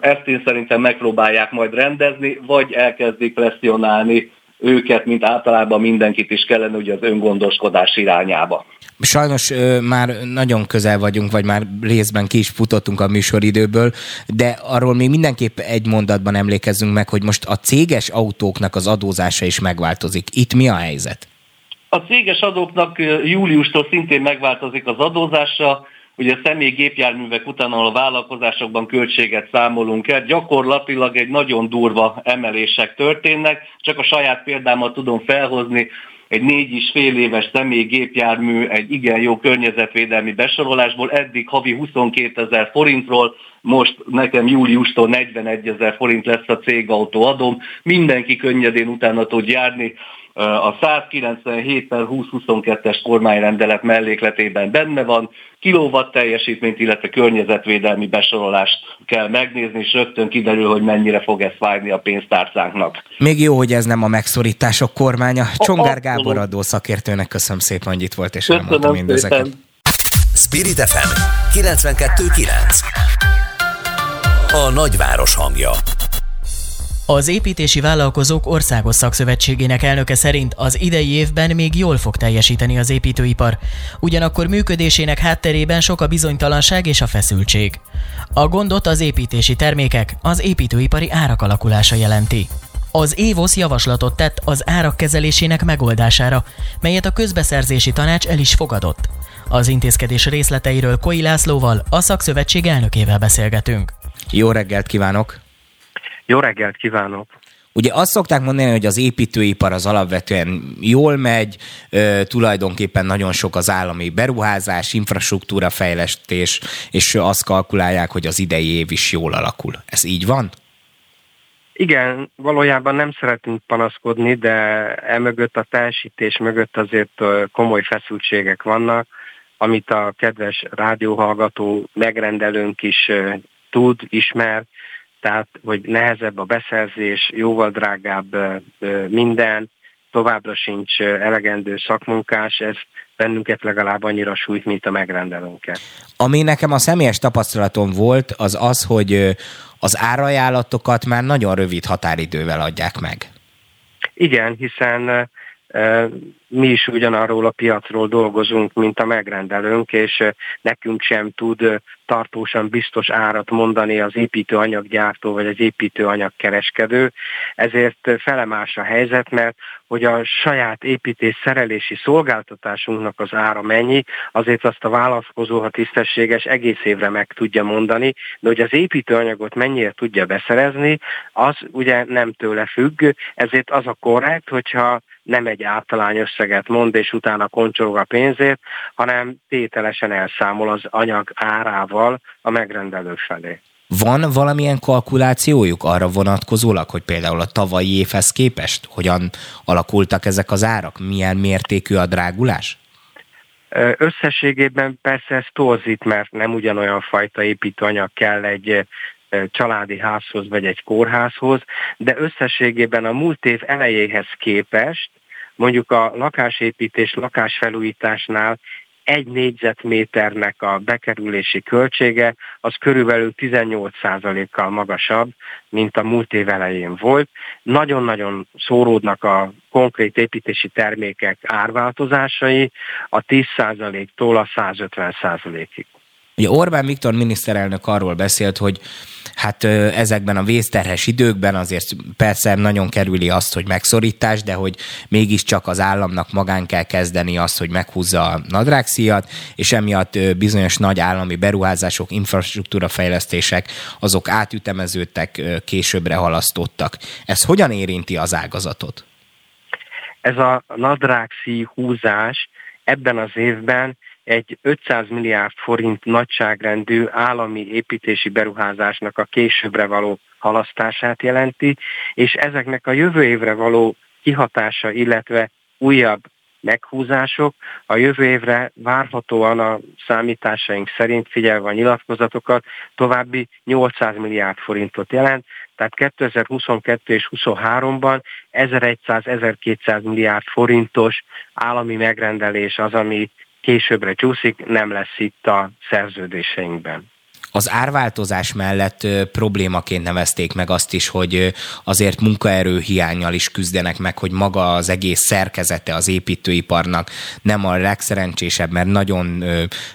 Ezt én szerintem megpróbálják majd rendezni, vagy elkezdik presszionálni őket, mint általában mindenkit is kellene ugye az öngondoskodás irányába. Sajnos ö, már nagyon közel vagyunk, vagy már részben ki is futottunk a műsoridőből, de arról még mindenképp egy mondatban emlékezzünk meg, hogy most a céges autóknak az adózása is megváltozik. Itt mi a helyzet? A céges adóknak júliustól szintén megváltozik az adózása, ugye személyi gépjárművek után, ahol a vállalkozásokban költséget számolunk el, gyakorlatilag egy nagyon durva emelések történnek. Csak a saját példámat tudom felhozni, egy négy és fél éves személyi gépjármű egy igen jó környezetvédelmi besorolásból eddig havi 22 ezer forintról, most nekem júliustól 41 ezer forint lesz a cégautó adom, mindenki könnyedén utána tud járni, a 197 per 2022-es kormányrendelet mellékletében benne van, kilowatt teljesítményt, illetve környezetvédelmi besorolást kell megnézni, és rögtön kiderül, hogy mennyire fog ez fájni a pénztárcánknak. Még jó, hogy ez nem a megszorítások kormánya. Csongár Gábor adó szakértőnek köszönöm szépen, hogy itt volt, és elmondta mindezeket. Spirit FM 92.9 A nagyváros hangja az építési vállalkozók országos szakszövetségének elnöke szerint az idei évben még jól fog teljesíteni az építőipar, ugyanakkor működésének hátterében sok a bizonytalanság és a feszültség. A gondot az építési termékek, az építőipari árak alakulása jelenti. Az Évosz javaslatot tett az árak kezelésének megoldására, melyet a közbeszerzési tanács el is fogadott. Az intézkedés részleteiről Koi Lászlóval, a szakszövetség elnökével beszélgetünk. Jó reggelt kívánok! Jó reggelt kívánok! Ugye azt szokták mondani, hogy az építőipar az alapvetően jól megy, tulajdonképpen nagyon sok az állami beruházás, infrastruktúra fejlesztés, és azt kalkulálják, hogy az idei év is jól alakul. Ez így van? Igen, valójában nem szeretünk panaszkodni, de emögött a teljesítés mögött azért komoly feszültségek vannak, amit a kedves rádióhallgató megrendelőnk is tud, ismer, tehát hogy nehezebb a beszerzés, jóval drágább minden, továbbra sincs elegendő szakmunkás, ez bennünket legalább annyira sújt, mint a megrendelőnket. Ami nekem a személyes tapasztalatom volt, az az, hogy az árajánlatokat már nagyon rövid határidővel adják meg. Igen, hiszen mi is ugyanarról a piacról dolgozunk, mint a megrendelőnk, és nekünk sem tud tartósan biztos árat mondani az építőanyaggyártó vagy az építőanyagkereskedő. Ezért felemás a helyzet, mert hogy a saját építés szerelési szolgáltatásunknak az ára mennyi, azért azt a vállalkozó, ha tisztességes, egész évre meg tudja mondani, de hogy az építőanyagot mennyire tudja beszerezni, az ugye nem tőle függ, ezért az a korrekt, hogyha nem egy általány összeget mond, és utána koncsolog a pénzét, hanem tételesen elszámol az anyag árával a megrendelő felé. Van valamilyen kalkulációjuk arra vonatkozólag, hogy például a tavalyi évhez képest hogyan alakultak ezek az árak? Milyen mértékű a drágulás? Összességében persze ez torzít, mert nem ugyanolyan fajta építőanyag kell egy családi házhoz vagy egy kórházhoz, de összességében a múlt év elejéhez képest mondjuk a lakásépítés, lakásfelújításnál egy négyzetméternek a bekerülési költsége az körülbelül 18%-kal magasabb, mint a múlt év elején volt. Nagyon-nagyon szóródnak a konkrét építési termékek árváltozásai a 10%-tól a 150%-ig. Ugye Orbán Viktor miniszterelnök arról beszélt, hogy hát ezekben a vészterhes időkben azért persze nagyon kerüli azt, hogy megszorítás, de hogy mégiscsak az államnak magán kell kezdeni azt, hogy meghúzza a nadrágszíjat, és emiatt bizonyos nagy állami beruházások, infrastruktúra fejlesztések, azok átütemeződtek, későbbre halasztottak. Ez hogyan érinti az ágazatot? Ez a nadrágszíj húzás ebben az évben egy 500 milliárd forint nagyságrendű állami építési beruházásnak a későbbre való halasztását jelenti, és ezeknek a jövő évre való kihatása, illetve újabb meghúzások a jövő évre várhatóan a számításaink szerint figyelve a nyilatkozatokat további 800 milliárd forintot jelent, tehát 2022 és 2023-ban 1100-1200 milliárd forintos állami megrendelés az, ami későbbre csúszik, nem lesz itt a szerződéseinkben. Az árváltozás mellett problémaként nevezték meg azt is, hogy azért munkaerő hiányjal is küzdenek meg, hogy maga az egész szerkezete az építőiparnak nem a legszerencsésebb, mert nagyon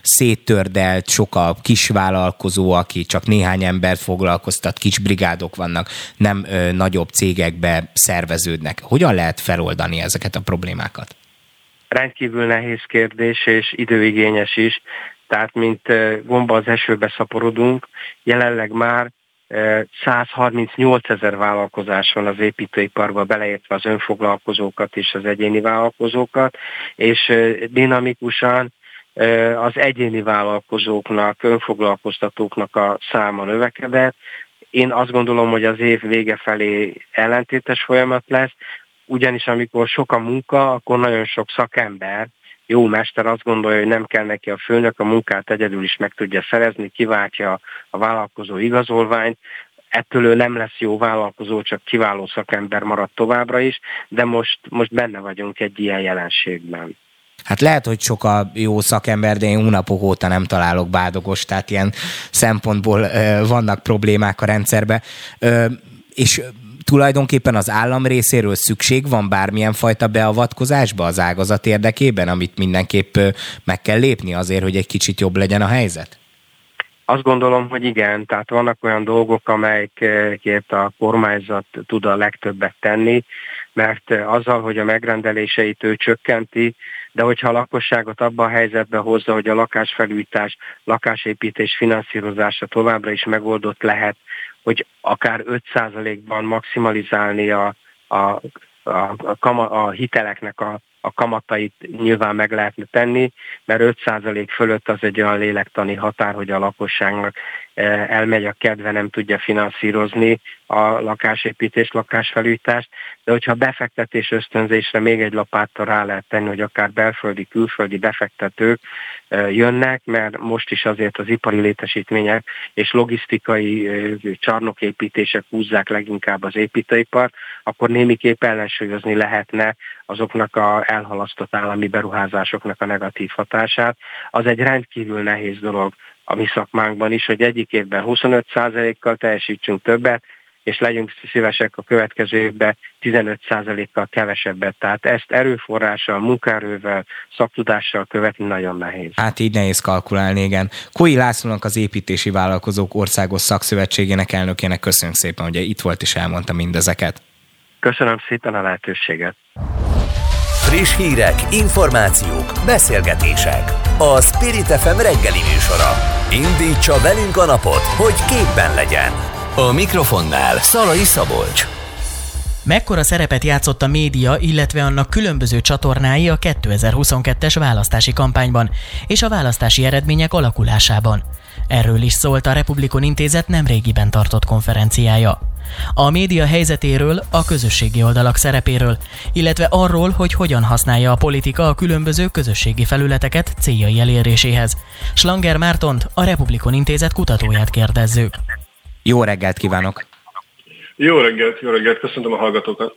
széttördelt, sok a kisvállalkozó, aki csak néhány embert foglalkoztat, kis brigádok vannak, nem nagyobb cégekbe szerveződnek. Hogyan lehet feloldani ezeket a problémákat? Rendkívül nehéz kérdés és időigényes is, tehát mint gomba az esőbe szaporodunk, jelenleg már 138 ezer vállalkozás van az építőiparban, beleértve az önfoglalkozókat és az egyéni vállalkozókat, és dinamikusan az egyéni vállalkozóknak, önfoglalkoztatóknak a száma növekedett. Én azt gondolom, hogy az év vége felé ellentétes folyamat lesz, ugyanis amikor sok a munka, akkor nagyon sok szakember, jó mester azt gondolja, hogy nem kell neki a főnök, a munkát egyedül is meg tudja szerezni, kiváltja a vállalkozó igazolványt, ettől ő nem lesz jó vállalkozó, csak kiváló szakember marad továbbra is, de most, most benne vagyunk egy ilyen jelenségben. Hát lehet, hogy sok a jó szakember, de én hónapok óta nem találok bádogos, tehát ilyen szempontból ö, vannak problémák a rendszerbe. Ö, és tulajdonképpen az állam részéről szükség van bármilyen fajta beavatkozásba az ágazat érdekében, amit mindenképp meg kell lépni azért, hogy egy kicsit jobb legyen a helyzet? Azt gondolom, hogy igen, tehát vannak olyan dolgok, amelyekért a kormányzat tud a legtöbbet tenni, mert azzal, hogy a megrendeléseit ő csökkenti, de hogyha a lakosságot abba a helyzetbe hozza, hogy a lakásfelújítás, lakásépítés finanszírozása továbbra is megoldott lehet, hogy akár 5%-ban maximalizálni a, a, a, a, a hiteleknek a, a kamatait nyilván meg lehetne tenni, mert 5% fölött az egy olyan lélektani határ, hogy a lakosságnak elmegy a kedve, nem tudja finanszírozni a lakásépítés, lakásfelújítást, de hogyha befektetés ösztönzésre még egy lapáttal rá lehet tenni, hogy akár belföldi, külföldi befektetők jönnek, mert most is azért az ipari létesítmények és logisztikai csarnoképítések húzzák leginkább az építőipar, akkor némiképp ellensúlyozni lehetne azoknak a elhalasztott állami beruházásoknak a negatív hatását. Az egy rendkívül nehéz dolog a mi szakmánkban is, hogy egyik évben 25%-kal teljesítsünk többet, és legyünk szívesek a következő évben 15%-kal kevesebbet. Tehát ezt erőforrással, munkaerővel, szaktudással követni nagyon nehéz. Hát így nehéz kalkulálni, igen. Koi Lászlónak az Építési Vállalkozók Országos Szakszövetségének elnökének köszönjük szépen, hogy itt volt és elmondta mindezeket. Köszönöm szépen a lehetőséget. Friss hírek, információk, beszélgetések. A Spirit FM reggeli műsora. Indítsa velünk a napot, hogy képben legyen. A mikrofonnál Szalai Szabolcs. Mekkora szerepet játszott a média, illetve annak különböző csatornái a 2022-es választási kampányban és a választási eredmények alakulásában? Erről is szólt a Republikon Intézet nemrégiben tartott konferenciája. A média helyzetéről, a közösségi oldalak szerepéről, illetve arról, hogy hogyan használja a politika a különböző közösségi felületeket céljai eléréséhez. Slanger Mártont, a Republikon Intézet kutatóját kérdezzük. Jó reggelt kívánok! Jó reggelt, jó reggelt, köszöntöm a hallgatókat!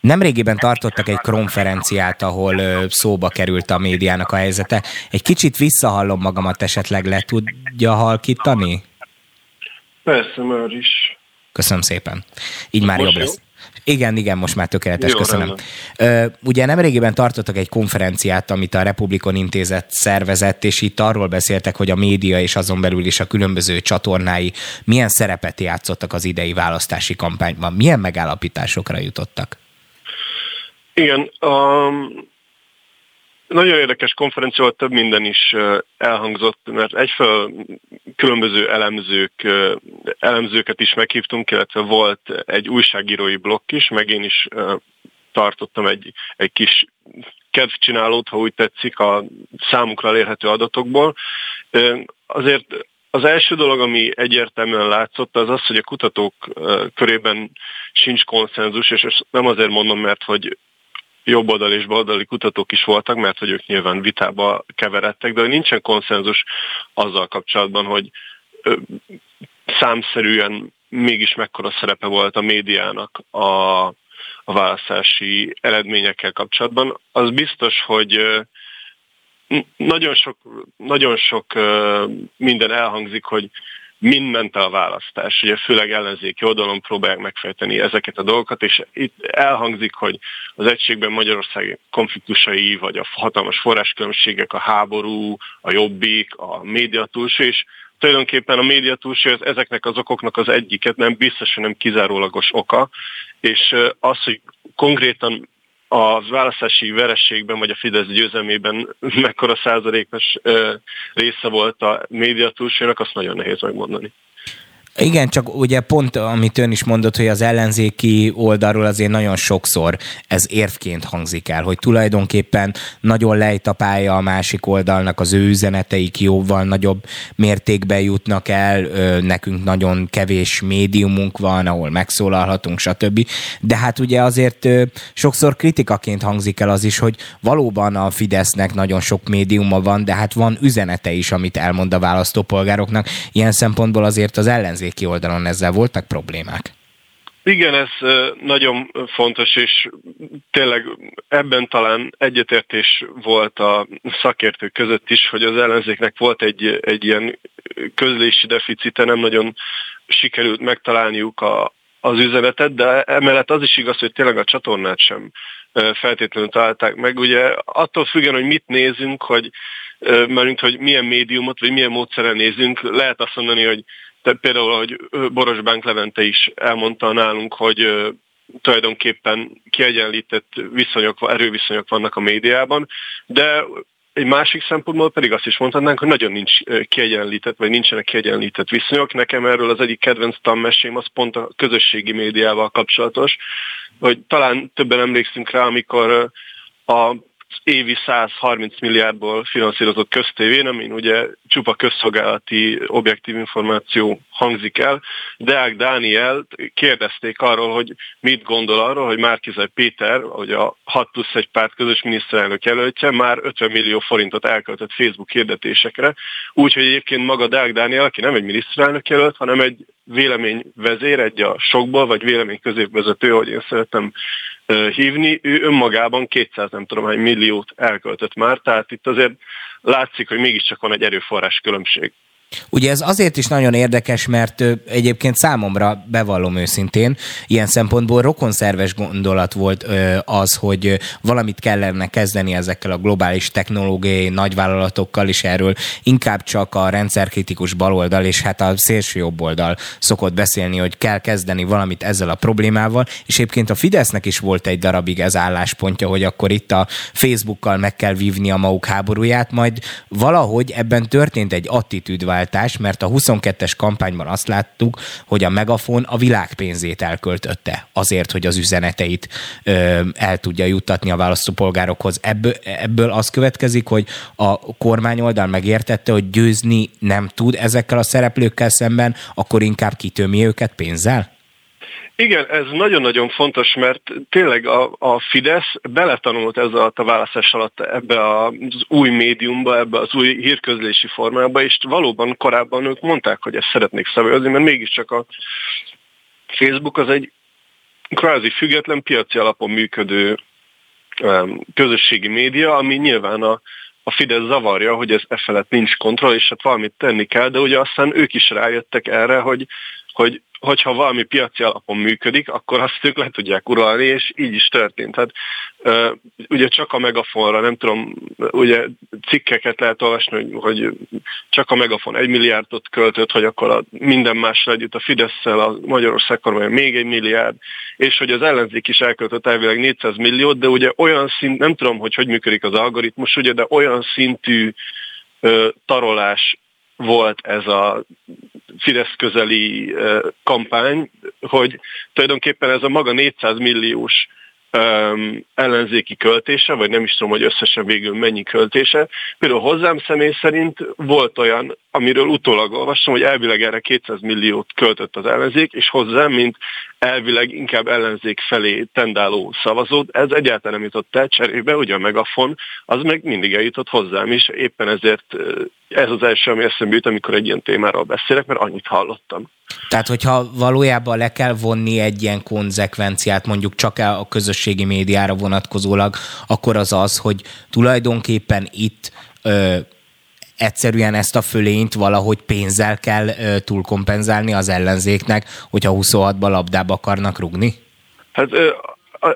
Nemrégiben tartottak egy konferenciát, ahol szóba került a médiának a helyzete. Egy kicsit visszahallom magamat, esetleg le tudja halkítani? Persze, már is. Köszönöm szépen. Így már jobb lesz. Igen, igen, most már tökéletes, Jó, köszönöm. Rendben. Ugye nemrégiben tartottak egy konferenciát, amit a Republikon Intézet szervezett, és itt arról beszéltek, hogy a média és azon belül is a különböző csatornái milyen szerepet játszottak az idei választási kampányban. Milyen megállapításokra jutottak? Igen, um, nagyon érdekes konferencia volt, több minden is elhangzott, mert egyfelől különböző elemzők, elemzőket is meghívtunk, illetve volt egy újságírói blokk is, meg én is tartottam egy, egy kis kedvcsinálót, ha úgy tetszik, a számukra elérhető adatokból. Azért az első dolog, ami egyértelműen látszott, az az, hogy a kutatók körében sincs konszenzus, és ezt nem azért mondom, mert hogy jobboldali és baloldali kutatók is voltak, mert hogy ők nyilván vitába keveredtek, de nincsen konszenzus azzal kapcsolatban, hogy számszerűen mégis mekkora szerepe volt a médiának a, a választási eredményekkel kapcsolatban. Az biztos, hogy nagyon sok, nagyon sok minden elhangzik, hogy mind ment a választás. Ugye főleg ellenzéki oldalon próbálják megfejteni ezeket a dolgokat, és itt elhangzik, hogy az egységben Magyarország konfliktusai, vagy a hatalmas forráskülönbségek, a háború, a jobbik, a média túlsó, és tulajdonképpen a média túlsó az ezeknek az okoknak az egyiket, nem biztos, hogy nem kizárólagos oka, és az, hogy konkrétan a választási verességben, vagy a Fidesz győzelmében mekkora százalékos része volt a média túlsónak, azt nagyon nehéz megmondani. Igen, csak ugye pont, amit ön is mondott, hogy az ellenzéki oldalról azért nagyon sokszor ez érvként hangzik el, hogy tulajdonképpen nagyon lejt a másik oldalnak, az ő üzeneteik jóval nagyobb mértékben jutnak el, nekünk nagyon kevés médiumunk van, ahol megszólalhatunk, stb. De hát ugye azért sokszor kritikaként hangzik el az is, hogy valóban a Fidesznek nagyon sok médiuma van, de hát van üzenete is, amit elmond a választópolgároknak. Ilyen szempontból azért az ellenzék ellenzéki oldalon ezzel voltak problémák? Igen, ez nagyon fontos, és tényleg ebben talán egyetértés volt a szakértők között is, hogy az ellenzéknek volt egy, egy ilyen közlési deficite, nem nagyon sikerült megtalálniuk a, az üzenetet, de emellett az is igaz, hogy tényleg a csatornát sem feltétlenül találták meg. Ugye attól függően, hogy mit nézünk, hogy mert hogy milyen médiumot, vagy milyen módszeren nézünk, lehet azt mondani, hogy tehát például, ahogy Boros Bánk Levente is elmondta nálunk, hogy tulajdonképpen kiegyenlített viszonyok, erőviszonyok vannak a médiában, de egy másik szempontból pedig azt is mondhatnánk, hogy nagyon nincs kiegyenlített, vagy nincsenek kiegyenlített viszonyok. Nekem erről az egyik kedvenc tanmesém az pont a közösségi médiával kapcsolatos, hogy talán többen emlékszünk rá, amikor a évi 130 milliárdból finanszírozott köztévén, amin ugye csupa közszolgálati objektív információ hangzik el. Deák Dániel kérdezték arról, hogy mit gondol arról, hogy Márkizaj Péter, hogy a 6 plusz egy párt közös miniszterelnök jelöltje, már 50 millió forintot elköltött Facebook hirdetésekre, úgyhogy egyébként maga Deák Dániel, aki nem egy miniszterelnök jelölt, hanem egy véleményvezér, egy a sokból, vagy vélemény középvezető, hogy én szeretem hívni, ő önmagában 200 nem tudom hány milliót elköltött már, tehát itt azért látszik, hogy mégiscsak van egy erőforrás különbség. Ugye ez azért is nagyon érdekes, mert egyébként számomra, bevallom őszintén, ilyen szempontból rokonszerves gondolat volt az, hogy valamit kellene kezdeni ezekkel a globális technológiai nagyvállalatokkal, és erről. Inkább csak a rendszerkritikus baloldal és hát a szélső jobboldal szokott beszélni, hogy kell kezdeni valamit ezzel a problémával, és egyébként a Fidesznek is volt egy darabig ez álláspontja, hogy akkor itt a Facebookkal meg kell vívni a maguk háborúját, majd valahogy ebben történt egy attitűdváltás, váltás, mert a 22-es kampányban azt láttuk, hogy a Megafon a világpénzét elköltötte azért, hogy az üzeneteit ö, el tudja juttatni a választópolgárokhoz. Ebből, ebből az következik, hogy a kormány oldal megértette, hogy győzni nem tud ezekkel a szereplőkkel szemben, akkor inkább kitömi őket pénzzel? Igen, ez nagyon-nagyon fontos, mert tényleg a, a Fidesz beletanult ez alatt a választás alatt ebbe az új médiumba, ebbe az új hírközlési formába, és valóban korábban ők mondták, hogy ezt szeretnék szabályozni, mert mégiscsak a Facebook az egy kvázi független piaci alapon működő közösségi média, ami nyilván a, a Fidesz zavarja, hogy ez e felett nincs kontroll, és hát valamit tenni kell, de ugye aztán ők is rájöttek erre, hogy, hogy hogyha valami piaci alapon működik, akkor azt ők le tudják uralni, és így is történt. Hát ugye csak a megafonra, nem tudom, ugye cikkeket lehet olvasni, hogy, csak a megafon egy milliárdot költött, hogy akkor a minden másra együtt a fidesz a Magyarország kormány még egy milliárd, és hogy az ellenzék is elköltött elvileg 400 milliót, de ugye olyan szint, nem tudom, hogy hogy működik az algoritmus, ugye, de olyan szintű tarolás volt ez a Fidesz közeli kampány, hogy tulajdonképpen ez a maga 400 milliós um, ellenzéki költése, vagy nem is tudom, hogy összesen végül mennyi költése. Például hozzám személy szerint volt olyan, amiről utólag olvastam, hogy elvileg erre 200 milliót költött az ellenzék, és hozzám, mint elvileg inkább ellenzék felé tendáló szavazót, ez egyáltalán nem jutott el cserébe, ugye a megafon, az meg mindig eljutott hozzám is, éppen ezért ez az első, ami eszembe jut, amikor egy ilyen témáról beszélek, mert annyit hallottam. Tehát, hogyha valójában le kell vonni egy ilyen konzekvenciát, mondjuk csak a közösségi médiára vonatkozólag, akkor az az, hogy tulajdonképpen itt ö, egyszerűen ezt a fölényt valahogy pénzzel kell túlkompenzálni az ellenzéknek, hogyha 26-ba labdába akarnak rugni? Hát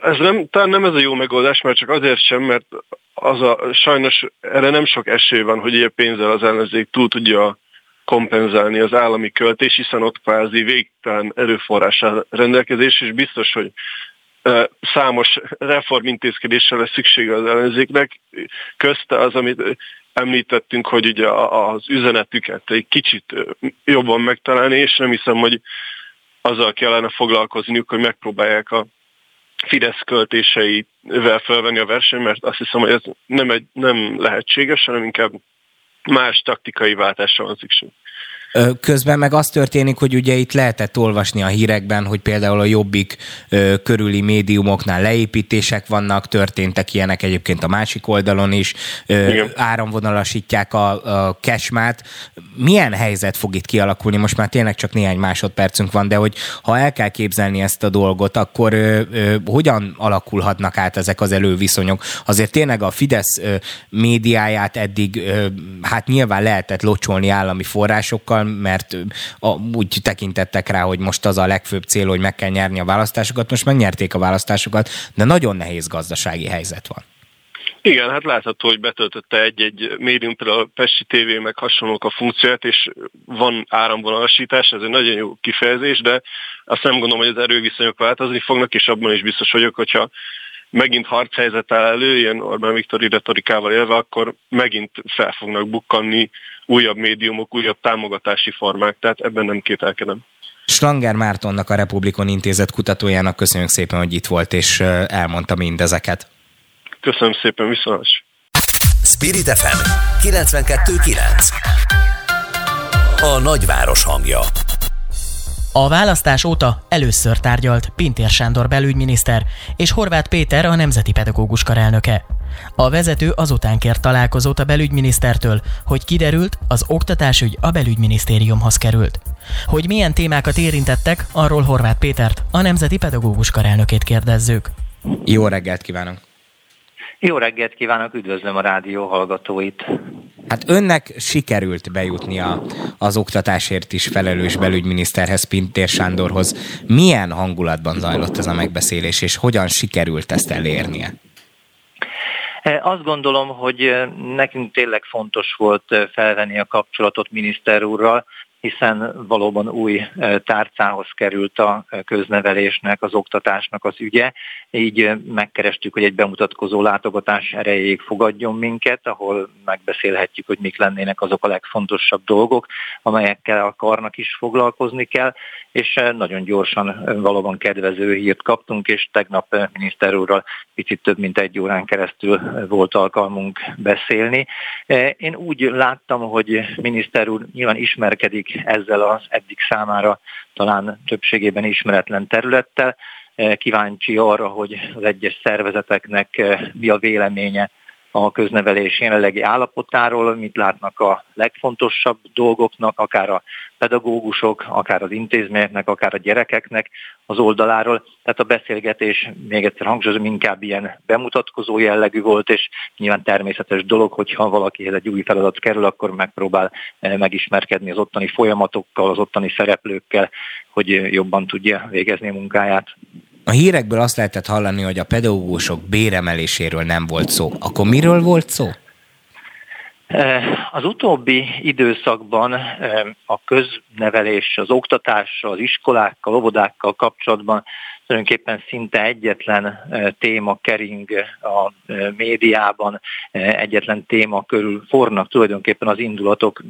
ez nem, talán nem ez a jó megoldás, mert csak azért sem, mert az a, sajnos erre nem sok esély van, hogy ilyen pénzzel az ellenzék túl tudja kompenzálni az állami költés, hiszen ott kvázi végtelen erőforrás rendelkezés, és biztos, hogy számos reformintézkedéssel lesz szüksége az ellenzéknek. Közte az, amit említettünk, hogy ugye az üzenetüket egy kicsit jobban megtalálni, és nem hiszem, hogy azzal kellene foglalkozniuk, hogy megpróbálják a Fidesz költéseivel felvenni a versenyt, mert azt hiszem, hogy ez nem, egy, nem lehetséges, hanem inkább más taktikai váltásra van szükség. Közben meg az történik, hogy ugye itt lehetett olvasni a hírekben, hogy például a jobbik körüli médiumoknál leépítések vannak, történtek ilyenek egyébként a másik oldalon is, ö, áramvonalasítják a, a kesmát. Milyen helyzet fog itt kialakulni? Most már tényleg csak néhány másodpercünk van, de hogy ha el kell képzelni ezt a dolgot, akkor ö, ö, hogyan alakulhatnak át ezek az előviszonyok? Azért tényleg a Fidesz ö, médiáját eddig ö, hát nyilván lehetett locsolni állami forrásokkal, mert a, úgy tekintettek rá, hogy most az a legfőbb cél, hogy meg kell nyerni a választásokat. Most megnyerték a választásokat, de nagyon nehéz gazdasági helyzet van. Igen, hát látható, hogy betöltötte egy-egy médium, például a Pesti TV meg hasonlók a funkciót, és van áramvonalasítás, ez egy nagyon jó kifejezés, de azt nem gondolom, hogy az erőviszonyok változni fognak, és abban is biztos vagyok, hogyha megint harchelyzet áll elő, ilyen Orbán Viktori retorikával élve, akkor megint fel fognak bukkanni újabb médiumok, újabb támogatási formák, tehát ebben nem kételkedem. Slanger Mártonnak, a Republikon Intézet kutatójának köszönjük szépen, hogy itt volt, és elmondta mindezeket. Köszönöm szépen, viszont. Spirit FM 92.9 A nagyváros hangja a választás óta először tárgyalt Pintér Sándor belügyminiszter és Horváth Péter a Nemzeti Pedagógus Karelnöke. A vezető azután kért találkozót a belügyminisztertől, hogy kiderült, az oktatásügy a belügyminisztériumhoz került. Hogy milyen témákat érintettek, arról Horváth Pétert, a Nemzeti Pedagógus Karelnökét kérdezzük. Jó reggelt kívánok! Jó reggelt kívánok, üdvözlöm a rádió hallgatóit! Hát önnek sikerült bejutni a, az oktatásért is felelős belügyminiszterhez, Pintér Sándorhoz. Milyen hangulatban zajlott ez a megbeszélés, és hogyan sikerült ezt elérnie? Azt gondolom, hogy nekünk tényleg fontos volt felvenni a kapcsolatot miniszter úrral, hiszen valóban új tárcához került a köznevelésnek, az oktatásnak az ügye. Így megkerestük, hogy egy bemutatkozó látogatás erejéig fogadjon minket, ahol megbeszélhetjük, hogy mik lennének azok a legfontosabb dolgok, amelyekkel a karnak is foglalkozni kell, és nagyon gyorsan valóban kedvező hírt kaptunk, és tegnap miniszter úrral picit több mint egy órán keresztül volt alkalmunk beszélni. Én úgy láttam, hogy miniszter úr nyilván ismerkedik ezzel az eddig számára talán többségében ismeretlen területtel. Eh, kíváncsi arra, hogy az egyes szervezeteknek eh, mi a véleménye a köznevelés jelenlegi állapotáról, mit látnak a legfontosabb dolgoknak, akár a pedagógusok, akár az intézményeknek, akár a gyerekeknek az oldaláról. Tehát a beszélgetés, még egyszer hangsúlyozom, inkább ilyen bemutatkozó jellegű volt, és nyilván természetes dolog, hogyha valakihez egy új feladat kerül, akkor megpróbál eh, megismerkedni az ottani folyamatokkal, az ottani szereplőkkel, hogy jobban tudja végezni a munkáját. A hírekből azt lehetett hallani, hogy a pedagógusok béremeléséről nem volt szó. Akkor miről volt szó? Az utóbbi időszakban a köznevelés, az oktatással, az iskolákkal, óvodákkal kapcsolatban tulajdonképpen szinte egyetlen téma kering a médiában, egyetlen téma körül fornak tulajdonképpen az indulatok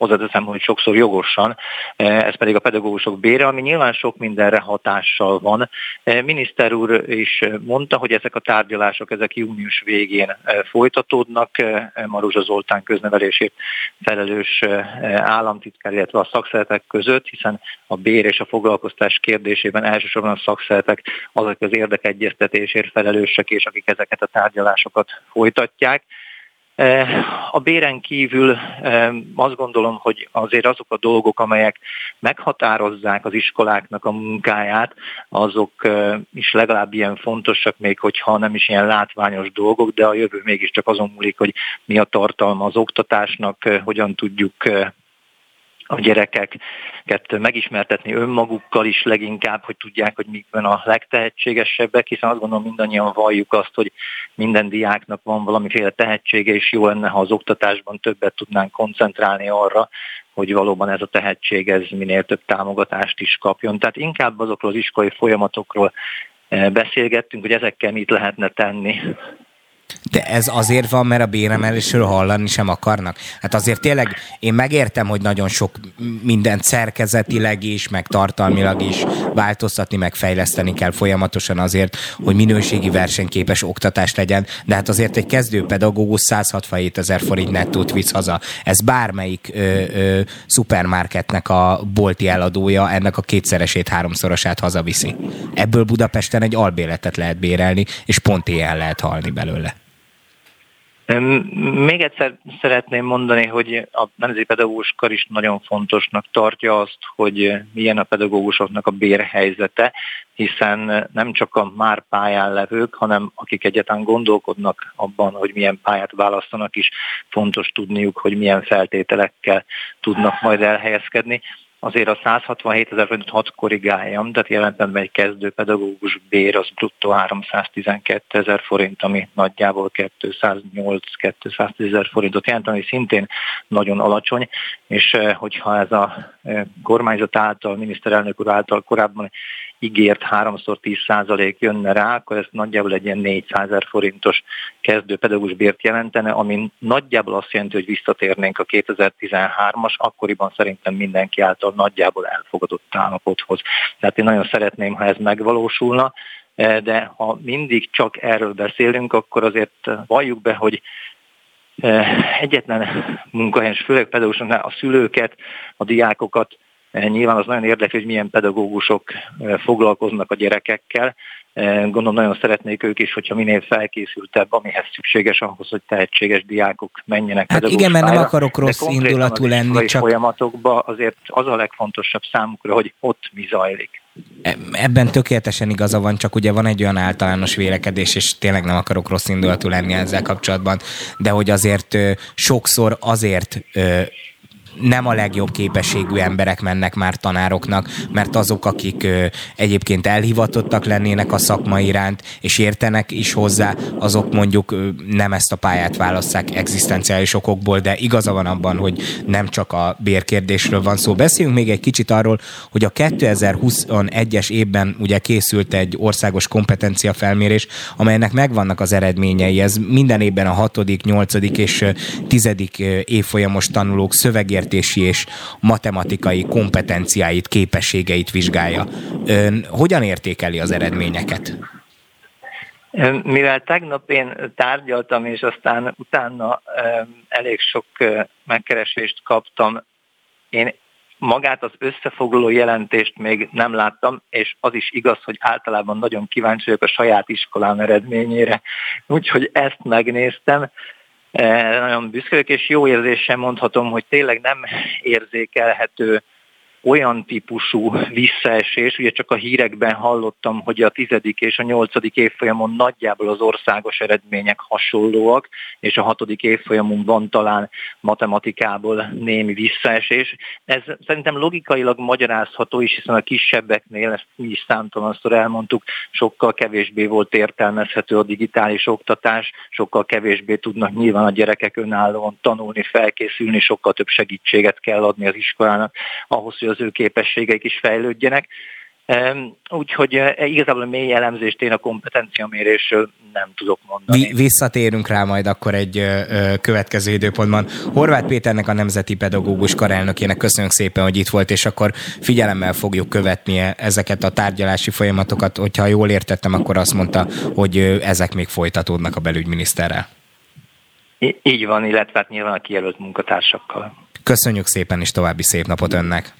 hozzáteszem, hogy sokszor jogosan, e, ez pedig a pedagógusok bére, ami nyilván sok mindenre hatással van. E, miniszter úr is mondta, hogy ezek a tárgyalások ezek június végén e, folytatódnak. Maruzsa Zoltán köznevelését felelős államtitkár, illetve a szakszeretek között, hiszen a bér és a foglalkoztás kérdésében elsősorban a szakszeretek azok az érdekegyeztetésért felelősek, és akik ezeket a tárgyalásokat folytatják. A béren kívül azt gondolom, hogy azért azok a dolgok, amelyek meghatározzák az iskoláknak a munkáját, azok is legalább ilyen fontosak, még hogyha nem is ilyen látványos dolgok, de a jövő mégiscsak azon múlik, hogy mi a tartalma az oktatásnak, hogyan tudjuk a gyerekeket megismertetni önmagukkal is leginkább, hogy tudják, hogy mik van a legtehetségesebbek, hiszen azt gondolom mindannyian valljuk azt, hogy minden diáknak van valamiféle tehetsége, és jó lenne, ha az oktatásban többet tudnánk koncentrálni arra, hogy valóban ez a tehetség ez minél több támogatást is kapjon. Tehát inkább azokról az iskolai folyamatokról eh, beszélgettünk, hogy ezekkel mit lehetne tenni. De ez azért van, mert a béremelésről hallani sem akarnak. Hát azért tényleg én megértem, hogy nagyon sok mindent szerkezetileg is, meg tartalmilag is változtatni, meg fejleszteni kell folyamatosan azért, hogy minőségi versenyképes oktatás legyen, de hát azért egy kezdő pedagógus 167 ezer forint nettót visz haza. Ez bármelyik ö, ö, szupermarketnek a bolti eladója ennek a kétszeresét, háromszorosát hazaviszi. Ebből Budapesten egy albéletet lehet bérelni, és pont éjjel lehet halni belőle. Még egyszer szeretném mondani, hogy a Nemzeti Pedagógus Kar is nagyon fontosnak tartja azt, hogy milyen a pedagógusoknak a bérhelyzete, hiszen nem csak a már pályán levők, hanem akik egyetlen gondolkodnak abban, hogy milyen pályát választanak is, fontos tudniuk, hogy milyen feltételekkel tudnak majd elhelyezkedni azért a 167 ezer forintot hadd korrigáljam, tehát jelen egy kezdő pedagógus bér az bruttó 312 ezer forint, ami nagyjából 208-210 ezer forintot jelent, ami szintén nagyon alacsony, és eh, hogyha ez a eh, kormányzat által, miniszterelnök úr által korábban ígért háromszor 10 százalék jönne rá, akkor ez nagyjából egy ilyen 400 ezer forintos kezdő pedagógus bért jelentene, ami nagyjából azt jelenti, hogy visszatérnénk a 2013-as, akkoriban szerintem mindenki által nagyjából elfogadott állapothoz. Tehát én nagyon szeretném, ha ez megvalósulna, de ha mindig csak erről beszélünk, akkor azért valljuk be, hogy eh, egyetlen munkahelyen, főleg pedagógusoknál a szülőket, a diákokat Eh, nyilván az nagyon érdekli, hogy milyen pedagógusok eh, foglalkoznak a gyerekekkel. Eh, gondolom nagyon szeretnék ők is, hogyha minél felkészültebb, amihez szükséges ahhoz, hogy tehetséges diákok menjenek Hát igen, mert nem akarok rossz indulatú lenni, csak... folyamatokban azért az a legfontosabb számukra, hogy ott mi zajlik. E, ebben tökéletesen igaza van, csak ugye van egy olyan általános vélekedés, és tényleg nem akarok rossz indulatú lenni ezzel kapcsolatban, de hogy azért sokszor azért nem a legjobb képességű emberek mennek már tanároknak, mert azok, akik ö, egyébként elhivatottak lennének a szakma iránt, és értenek is hozzá, azok mondjuk ö, nem ezt a pályát válasszák egzisztenciális okokból, de igaza van abban, hogy nem csak a bérkérdésről van szó. Beszéljünk még egy kicsit arról, hogy a 2021-es évben ugye készült egy országos kompetencia felmérés, amelynek megvannak az eredményei. Ez minden évben a 6., 8. és 10. évfolyamos tanulók szövegért értési és matematikai kompetenciáit, képességeit vizsgálja. Ön hogyan értékeli az eredményeket? Mivel tegnap én tárgyaltam, és aztán utána elég sok megkeresést kaptam, én magát az összefoglaló jelentést még nem láttam, és az is igaz, hogy általában nagyon kíváncsi vagyok a saját iskolám eredményére. Úgyhogy ezt megnéztem, nagyon büszke és jó érzéssel mondhatom, hogy tényleg nem érzékelhető olyan típusú visszaesés, ugye csak a hírekben hallottam, hogy a tizedik és a nyolcadik évfolyamon nagyjából az országos eredmények hasonlóak, és a hatodik évfolyamon van talán matematikából némi visszaesés. Ez szerintem logikailag magyarázható is, hiszen a kisebbeknél, ezt mi is számtalanszor elmondtuk, sokkal kevésbé volt értelmezhető a digitális oktatás, sokkal kevésbé tudnak nyilván a gyerekek önállóan tanulni, felkészülni, sokkal több segítséget kell adni az iskolának ahhoz, hogy az ő képességeik is fejlődjenek. Úgyhogy e, igazából a mély elemzést én a kompetenciamérésről nem tudok mondani. Visszatérünk rá majd akkor egy következő időpontban. Horváth Péternek a Nemzeti Pedagógus Karelnökének köszönjük szépen, hogy itt volt, és akkor figyelemmel fogjuk követni e, ezeket a tárgyalási folyamatokat. Hogyha jól értettem, akkor azt mondta, hogy ezek még folytatódnak a belügyminiszterrel. Így van, illetve hát nyilván a kijelölt munkatársakkal. Köszönjük szépen, és további szép napot önnek!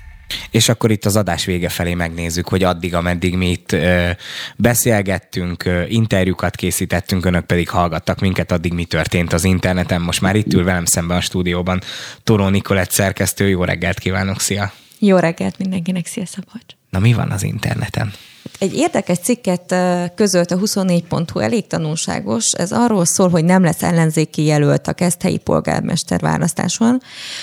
És akkor itt az adás vége felé megnézzük, hogy addig, ameddig mi itt ö, beszélgettünk, ö, interjúkat készítettünk, önök pedig hallgattak minket, addig mi történt az interneten. Most már itt ül velem szemben a stúdióban Toró Nikolett szerkesztő. Jó reggelt kívánok, szia! Jó reggelt mindenkinek, szia Szabolcs! Na mi van az interneten? Egy érdekes cikket közölt a 24.hu, elég tanulságos. Ez arról szól, hogy nem lesz ellenzéki jelölt a keszthelyi polgármester választáson.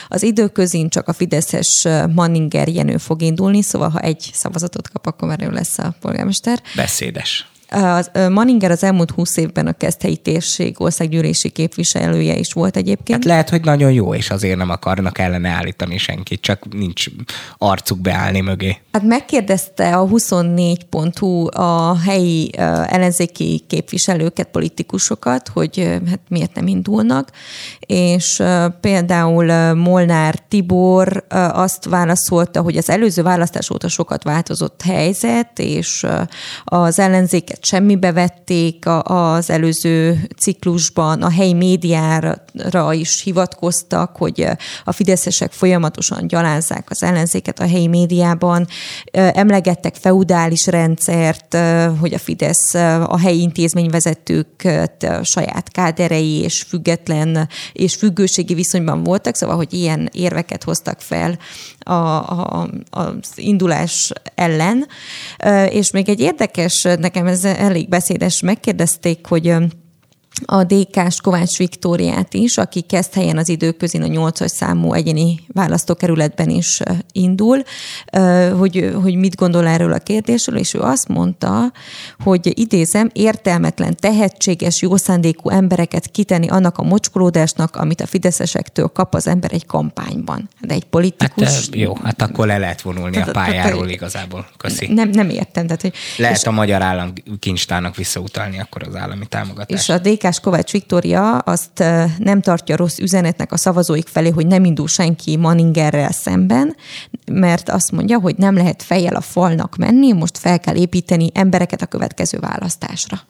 Az időközén csak a Fideszes Manninger Jenő fog indulni, szóval ha egy szavazatot kap, akkor már ő lesz a polgármester. Beszédes. Az, Manninger az elmúlt húsz évben a Keszthelyi térség országgyűlési képviselője is volt egyébként. Hát lehet, hogy nagyon jó, és azért nem akarnak ellene állítani senkit, csak nincs arcuk beállni mögé. Hát megkérdezte a 24.hu a helyi ellenzéki képviselőket, politikusokat, hogy hát miért nem indulnak, és például Molnár Tibor azt válaszolta, hogy az előző választás óta sokat változott helyzet, és az ellenzéket amiket semmibe vették az előző ciklusban, a helyi médiára is hivatkoztak, hogy a fideszesek folyamatosan gyalázzák az ellenzéket a helyi médiában, emlegettek feudális rendszert, hogy a Fidesz a helyi intézményvezetők saját káderei és független és függőségi viszonyban voltak, szóval, hogy ilyen érveket hoztak fel a, a, az indulás ellen. És még egy érdekes, nekem ez elég beszédes, megkérdezték, hogy a DK-s Kovács Viktóriát is, aki kezd helyen az időközén a 8 számú egyéni választókerületben is indul, hogy, hogy mit gondol erről a kérdésről, és ő azt mondta, hogy idézem, értelmetlen, tehetséges, jószándékú embereket kitenni annak a mocskolódásnak, amit a fideszesektől kap az ember egy kampányban. De egy politikus... Hát, jó, hát akkor le lehet vonulni tehát, a pályáról tehát, igazából. Köszi. Nem, nem értem. Tehát, hogy, lehet a magyar állam kincstárnak visszautalni akkor az állami támogatást. És a DK Békás Kovács Viktória azt nem tartja rossz üzenetnek a szavazóik felé, hogy nem indul senki Maningerrel szemben, mert azt mondja, hogy nem lehet fejjel a falnak menni, most fel kell építeni embereket a következő választásra.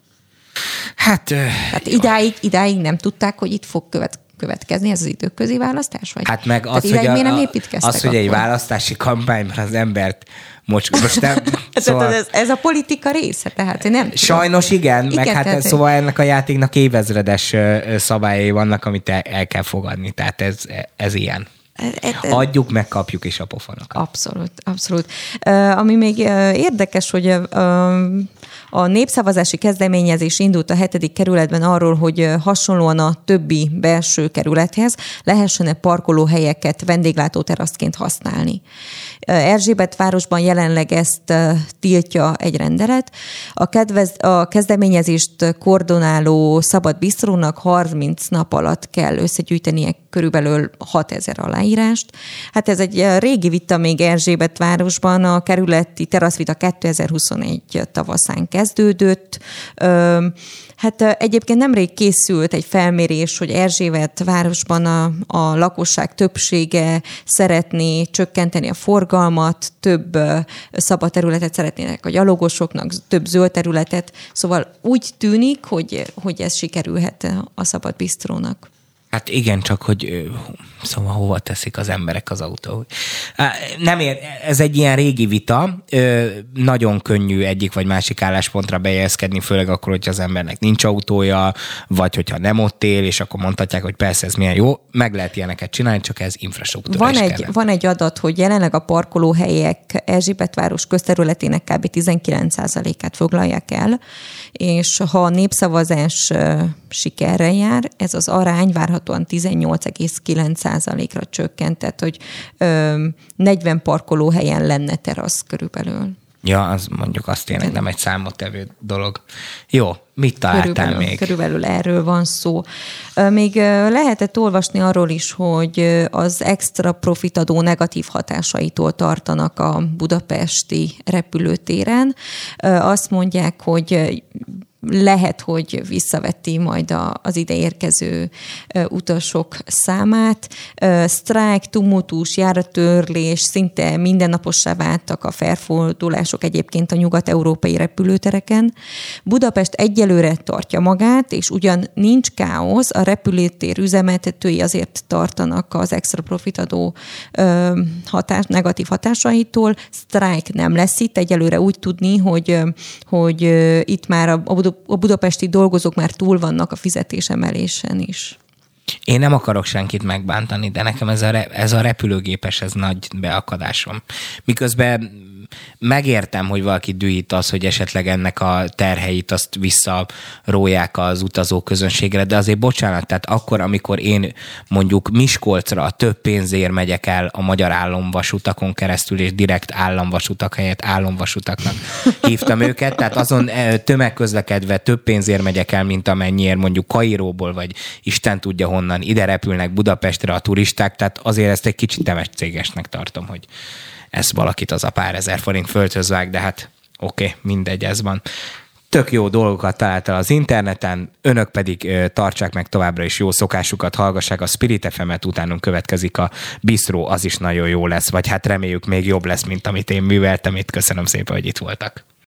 Hát, hát idáig, idáig nem tudták, hogy itt fog követ, következni ez az időközi választás? Vagy? Hát meg az, hogy, a, nem az, hogy egy választási kampányban az embert most, most nem. szóval... ez, ez, a politika része, tehát én nem Sajnos igen, igen meg hát tehát... szóval ennek a játéknak évezredes szabályai vannak, amit el, el kell fogadni, tehát ez, ez ilyen. Adjuk, megkapjuk is a pofonokat. Abszolút, abszolút. Ami még érdekes, hogy a népszavazási kezdeményezés indult a hetedik kerületben arról, hogy hasonlóan a többi belső kerülethez lehessen-e parkolóhelyeket vendéglátóteraszként használni. Erzsébet városban jelenleg ezt tiltja egy rendelet. A, kedvez, a kezdeményezést koordináló szabad bistrónak 30 nap alatt kell összegyűjtenie körülbelül 6000 aláírást. Hát ez egy régi vita még Erzsébet városban, a kerületi teraszvita 2021 tavaszán kezdődött. Hát egyébként nemrég készült egy felmérés, hogy Erzsébet városban a, a lakosság többsége szeretné csökkenteni a forgalmat, több szabad területet szeretnének a gyalogosoknak, több zöld területet, szóval úgy tűnik, hogy, hogy ez sikerülhet a szabad bistrónak. Hát igen, csak hogy szóval hova teszik az emberek az autó. Nem ér, ez egy ilyen régi vita, nagyon könnyű egyik vagy másik álláspontra bejegyezkedni, főleg akkor, hogyha az embernek nincs autója, vagy hogyha nem ott él, és akkor mondhatják, hogy persze ez milyen jó, meg lehet ilyeneket csinálni, csak ez infrastruktúra van egy, van egy adat, hogy jelenleg a parkolóhelyek Erzsébetváros közterületének kb. 19%-át foglalják el, és ha a népszavazás sikerre jár, ez az arány várhatóan 18,9%-ra csökkent, tehát hogy 40 parkolóhelyen lenne terasz körülbelül. Ja, az mondjuk azt tényleg nem egy számottevő dolog. Jó, mit találtál körülbelül, még? Körülbelül erről van szó. Még lehetett olvasni arról is, hogy az extra profitadó negatív hatásaitól tartanak a budapesti repülőtéren. Azt mondják, hogy lehet, hogy visszaveti majd a, az ide érkező utasok számát. Sztrájk, tumultus, járatörlés, szinte mindennapossá váltak a felfordulások egyébként a nyugat-európai repülőtereken. Budapest egyelőre tartja magát, és ugyan nincs káosz, a repülőtér üzemeltetői azért tartanak az extra profitadó hatás, negatív hatásaitól. Sztrájk nem lesz itt, egyelőre úgy tudni, hogy, hogy itt már a a budapesti dolgozók már túl vannak a fizetésemelésen is. Én nem akarok senkit megbántani, de nekem ez a, re, ez a repülőgépes, ez nagy beakadásom. Miközben megértem, hogy valaki dühít az, hogy esetleg ennek a terheit azt visszaróják az utazó közönségre, de azért bocsánat, tehát akkor, amikor én mondjuk Miskolcra több pénzért megyek el a magyar államvasutakon keresztül, és direkt államvasutak helyett államvasutaknak hívtam őket, tehát azon eh, tömegközlekedve több pénzért megyek el, mint amennyiért mondjuk Kairóból, vagy Isten tudja honnan ide repülnek Budapestre a turisták, tehát azért ezt egy kicsit temes cégesnek tartom, hogy ez valakit az a pár ezer forint földhöz vág, de hát oké, okay, mindegy, ez van. Tök jó dolgokat találtál az interneten, önök pedig ö, tartsák meg továbbra is jó szokásukat, hallgassák a Spirit FM-et, utánunk következik a Bistro, az is nagyon jó lesz, vagy hát reméljük még jobb lesz, mint amit én műveltem itt. Köszönöm szépen, hogy itt voltak.